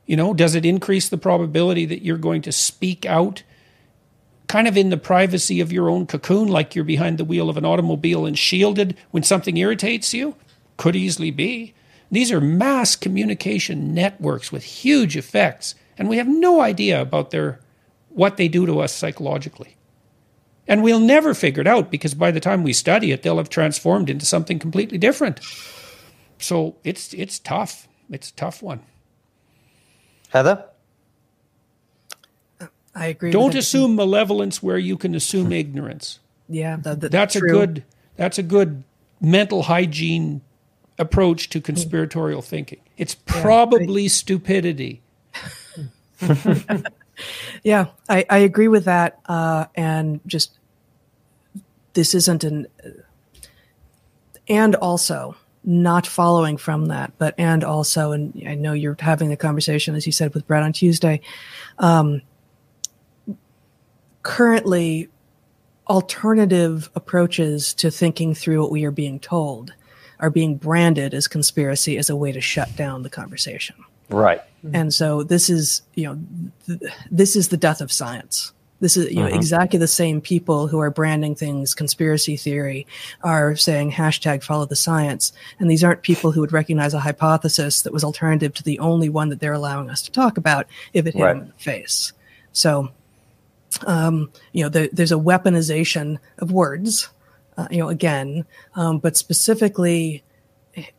S5: You know does it increase the probability that you're going to speak out kind of in the privacy of your own cocoon like you're behind the wheel of an automobile and shielded when something irritates you? Could easily be. These are mass communication networks with huge effects and we have no idea about their what they do to us psychologically And we'll never figure it out because by the time we study it, they'll have transformed into something completely different. So it's it's tough. It's a tough one.
S3: Heather?
S4: I agree.
S5: Don't assume malevolence where you can assume ignorance.
S4: Yeah, the, the,
S5: that's
S4: true.
S5: a good that's a good mental hygiene approach to conspiratorial thinking. It's probably yeah, I, stupidity.
S4: yeah, I, I agree with that. Uh, and just this isn't an and also not following from that, but and also, and I know you're having the conversation as you said with Bret on Tuesday. Um, currently, alternative approaches to thinking through what we are being told are being branded as conspiracy as a way to shut down the conversation.
S3: Right.
S4: And so this is, you know, th- this is the death of science. This is you know, uh-huh. exactly the same people who are branding things conspiracy theory are saying hashtag follow the science. And these aren't people who would recognize a hypothesis that was alternative to the only one that they're allowing us to talk about if it hit right. them in the face. So, um, you know, the, there's a weaponization of words, uh, you know, again, um, but specifically,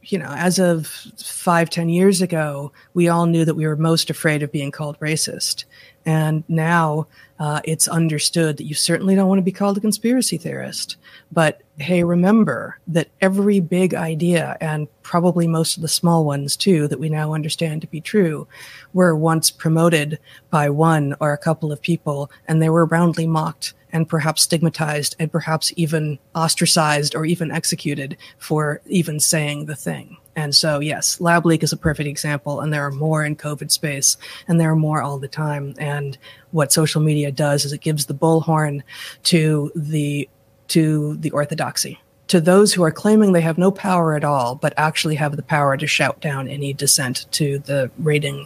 S4: you know, as of five, ten years ago, we all knew that we were most afraid of being called racist. And now uh, it's understood that you certainly don't want to be called a conspiracy theorist. But hey, remember that every big idea, and probably most of the small ones too, that we now understand to be true, were once promoted by one or a couple of people, and they were roundly mocked and perhaps stigmatized and perhaps even ostracized or even executed for even saying the thing. And so, yes, lab leak is a perfect example, and there are more in COVID space, and there are more all the time. And what social media does is it gives the bullhorn to the to the orthodoxy, to those who are claiming they have no power at all, but actually have the power to shout down any dissent to the rating,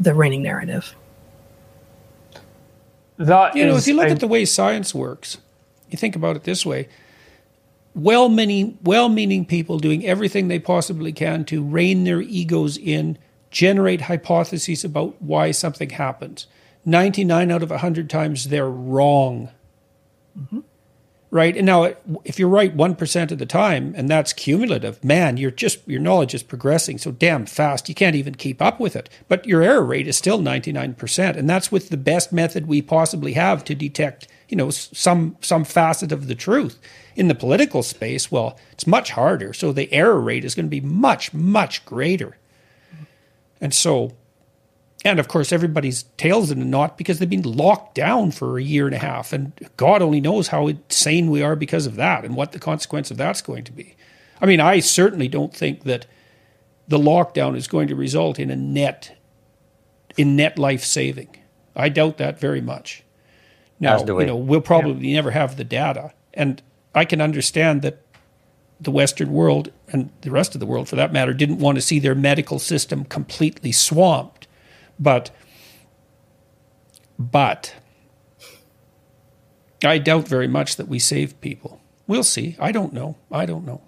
S4: the reigning narrative.
S5: That you know, if you look a- at the way science works, you think about it this way: well-meaning, well-meaning people doing everything they possibly can to rein their egos in, generate hypotheses about why something happens. Ninety-nine out of hundred times, they're wrong. Mm-hmm right? And now, if you're right 1% of the time, and that's cumulative, man, you're just, your knowledge is progressing so damn fast, you can't even keep up with it. But your error rate is still 99%. And that's with the best method we possibly have to detect, you know, some, some facet of the truth. In the political space, well, it's much harder. So the error rate is going to be much, much greater. And so and of course, everybody's tails in a knot because they've been locked down for a year and a half. And God only knows how insane we are because of that and what the consequence of that's going to be. I mean, I certainly don't think that the lockdown is going to result in a net in net life saving. I doubt that very much. Now, you know, we'll probably yeah. never have the data. And I can understand that the Western world and the rest of the world, for that matter, didn't want to see their medical system completely swamped. But, but, I doubt very much that we saved people. We'll see. I don't know. I don't know.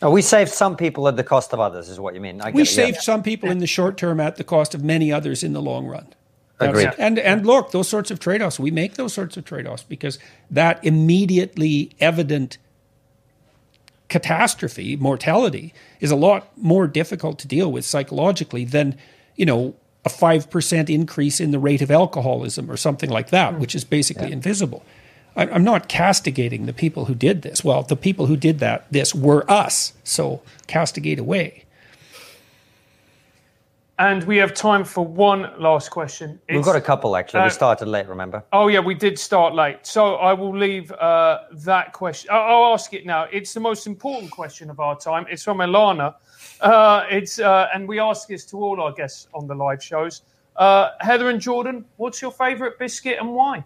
S3: Oh, we saved some people at the cost of others, is what you mean.
S5: we saved yeah. some people in the short term at the cost of many others in the long run.
S3: Agreed.
S5: And and look, those sorts of trade offs, we make those sorts of trade offs because that immediately evident catastrophe, mortality, is a lot more difficult to deal with psychologically than, you know, a 5% increase in the rate of alcoholism or something like that, hmm. which is basically yeah. invisible. I'm not castigating the people who did this. Well, the people who did that, this were us. So castigate away.
S2: And we have time for one last question.
S3: It's, We've got a couple actually. Uh, we started late, remember?
S2: Oh yeah, we did start late. So I will leave uh, that question. I'll, I'll ask it now. It's the most important question of our time. It's from Elana. Uh, it's uh, and we ask this to all our guests on the live shows. Uh, Heather and Jordan, what's your favourite biscuit and why?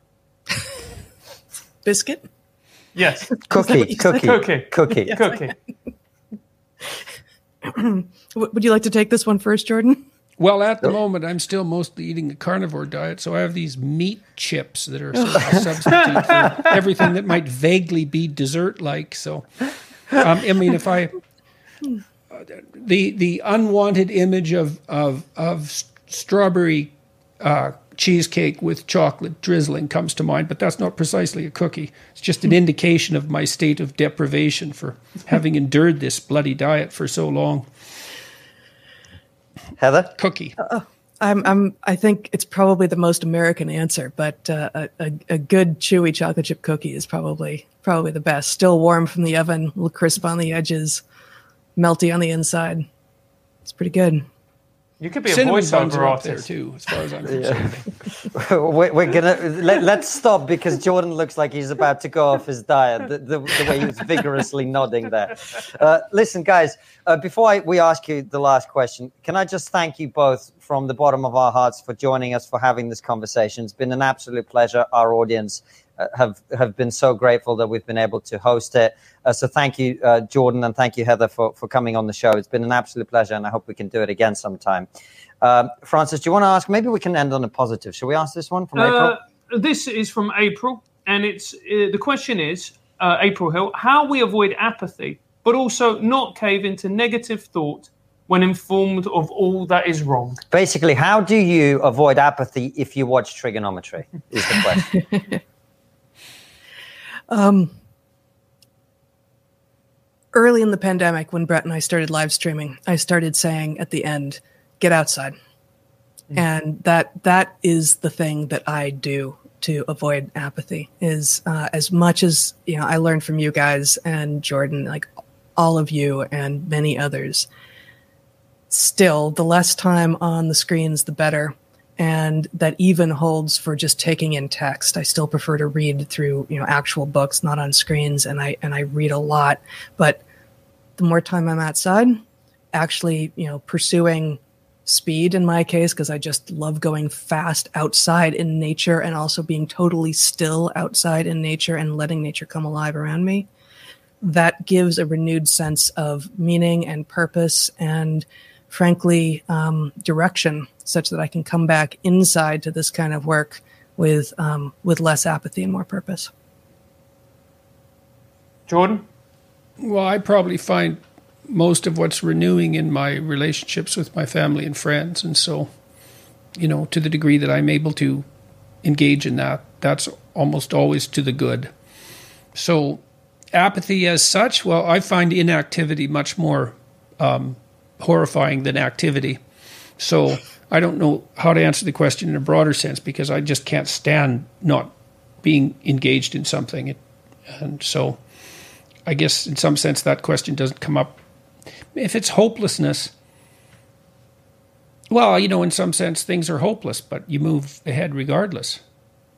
S4: biscuit.
S2: Yes.
S3: Cookie. Cookie.
S2: Cookie.
S3: Cookie.
S2: Cookie.
S4: Would you like to take this one first, Jordan?
S5: Well, at the moment, I'm still mostly eating a carnivore diet, so I have these meat chips that are a substitute for everything that might vaguely be dessert-like. So, um, I mean, if I the the unwanted image of of of strawberry uh, cheesecake with chocolate drizzling comes to mind, but that's not precisely a cookie. It's just an indication of my state of deprivation for having endured this bloody diet for so long.
S3: Heather?
S5: Cookie.
S4: I'm, I'm, I think it's probably the most American answer, but uh, a, a, a good chewy chocolate chip cookie is probably probably the best. Still warm from the oven, a little crisp on the edges, melty on the inside. It's pretty good.
S2: You could be a
S5: Cinnamon buns
S2: voiceover
S5: are up there
S2: artist.
S5: too, as far as I'm concerned.
S3: we're, we're gonna let, let's stop because Jordan looks like he's about to go off his diet. The, the, the way he was vigorously nodding there. Uh, listen, guys, uh, before I, we ask you the last question, can I just thank you both from the bottom of our hearts for joining us for having this conversation? It's been an absolute pleasure. Our audience have have been so grateful that we've been able to host it. Uh, so thank you, uh, Jordan, and thank you, Heather, for for coming on the show. It's been an absolute pleasure, and I hope we can do it again sometime. Um, Francis, do you want to ask? Maybe we can end on a positive. Shall we ask this one from April?
S2: Uh, this is from April, and it's uh, the question is uh, April Hill: How we avoid apathy, but also not cave into negative thought when informed of all that is wrong.
S3: Basically, how do you avoid apathy if you watch TRIGGERnometry? Is the question.
S4: Um, early in the pandemic, when Bret and I started live streaming, I started saying at the end, "Get outside," and that that is the thing that I do to avoid apathy. Is uh, as much as you know, I learned from you guys and Jordan, like all of you and many others. Still, the less time on the screens, the better and that even holds for just taking in text. I still prefer to read through, you know, actual books, not on screens, and I and I read a lot. But the more time I'm outside, actually, you know, pursuing speed in my case because I just love going fast outside in nature and also being totally still outside in nature and letting nature come alive around me. That gives a renewed sense of meaning and purpose and frankly um, direction such that I can come back inside to this kind of work with um, with less apathy and more purpose.
S2: Jordan,
S5: Well, I probably find most of what's renewing in my relationships with my family and friends. And so, you know, to the degree that I'm able to engage in that, that's almost always to the good. So, apathy as such, well, I find inactivity much more um, horrifying than activity. So, I don't know how to answer the question in a broader sense because I just can't stand not being engaged in something. It, and so, I guess in some sense that question doesn't come up. If it's hopelessness, well, you know, in some sense things are hopeless, but you move ahead regardless.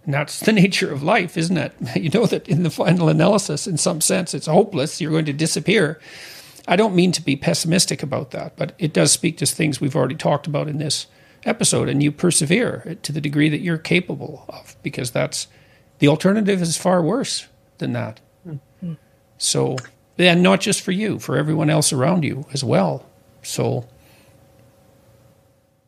S5: And that's the nature of life, isn't it? You know that in the final analysis, in some sense, it's hopeless. You're going to disappear. I don't mean to be pessimistic about that, but it does speak to things we've already talked about in this episode. And you persevere to the degree that you're capable of, because that's the alternative is far worse than that. Mm-hmm. So, and not just for you, for everyone else around you as well. So,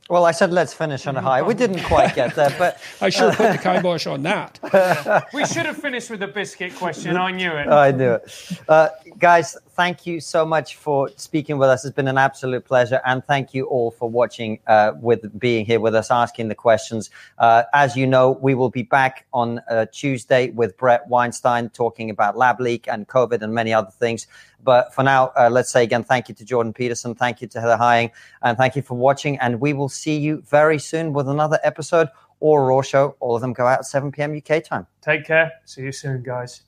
S3: Well, I said let's finish on a high. We didn't quite get there, but
S5: I sure put the kibosh on that.
S2: we should have finished with the biscuit question. I knew it.
S3: I knew it. Uh, guys, thank you so much for speaking with us. It's been an absolute pleasure. And thank you all for watching, uh, with being here with us, asking the questions. Uh, as you know, we will be back on uh, Tuesday with Bret Weinstein talking about lab leak and COVID and many other things. But for now, uh, let's say again, thank you to Jordan Peterson. Thank you to Heather Heying. And thank you for watching. And we will see you very soon with another episode or Raw Show. All of them go out at 7 p.m. UK time.
S2: Take care. See you soon, guys.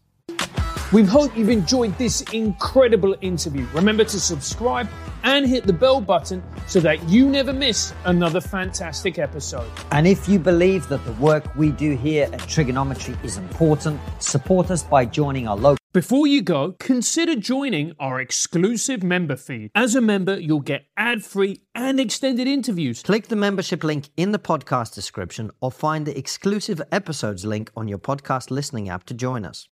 S6: We hope you've enjoyed this incredible interview. Remember to subscribe and hit the bell button so that you never miss another fantastic episode.
S3: And if you believe that the work we do here at TRIGGERnometry is important, support us by joining our local.
S6: Before you go, consider joining our exclusive member feed. As a member, you'll get ad free and extended interviews.
S3: Click the membership link in the podcast description or find the exclusive episodes link on your podcast listening app to join us.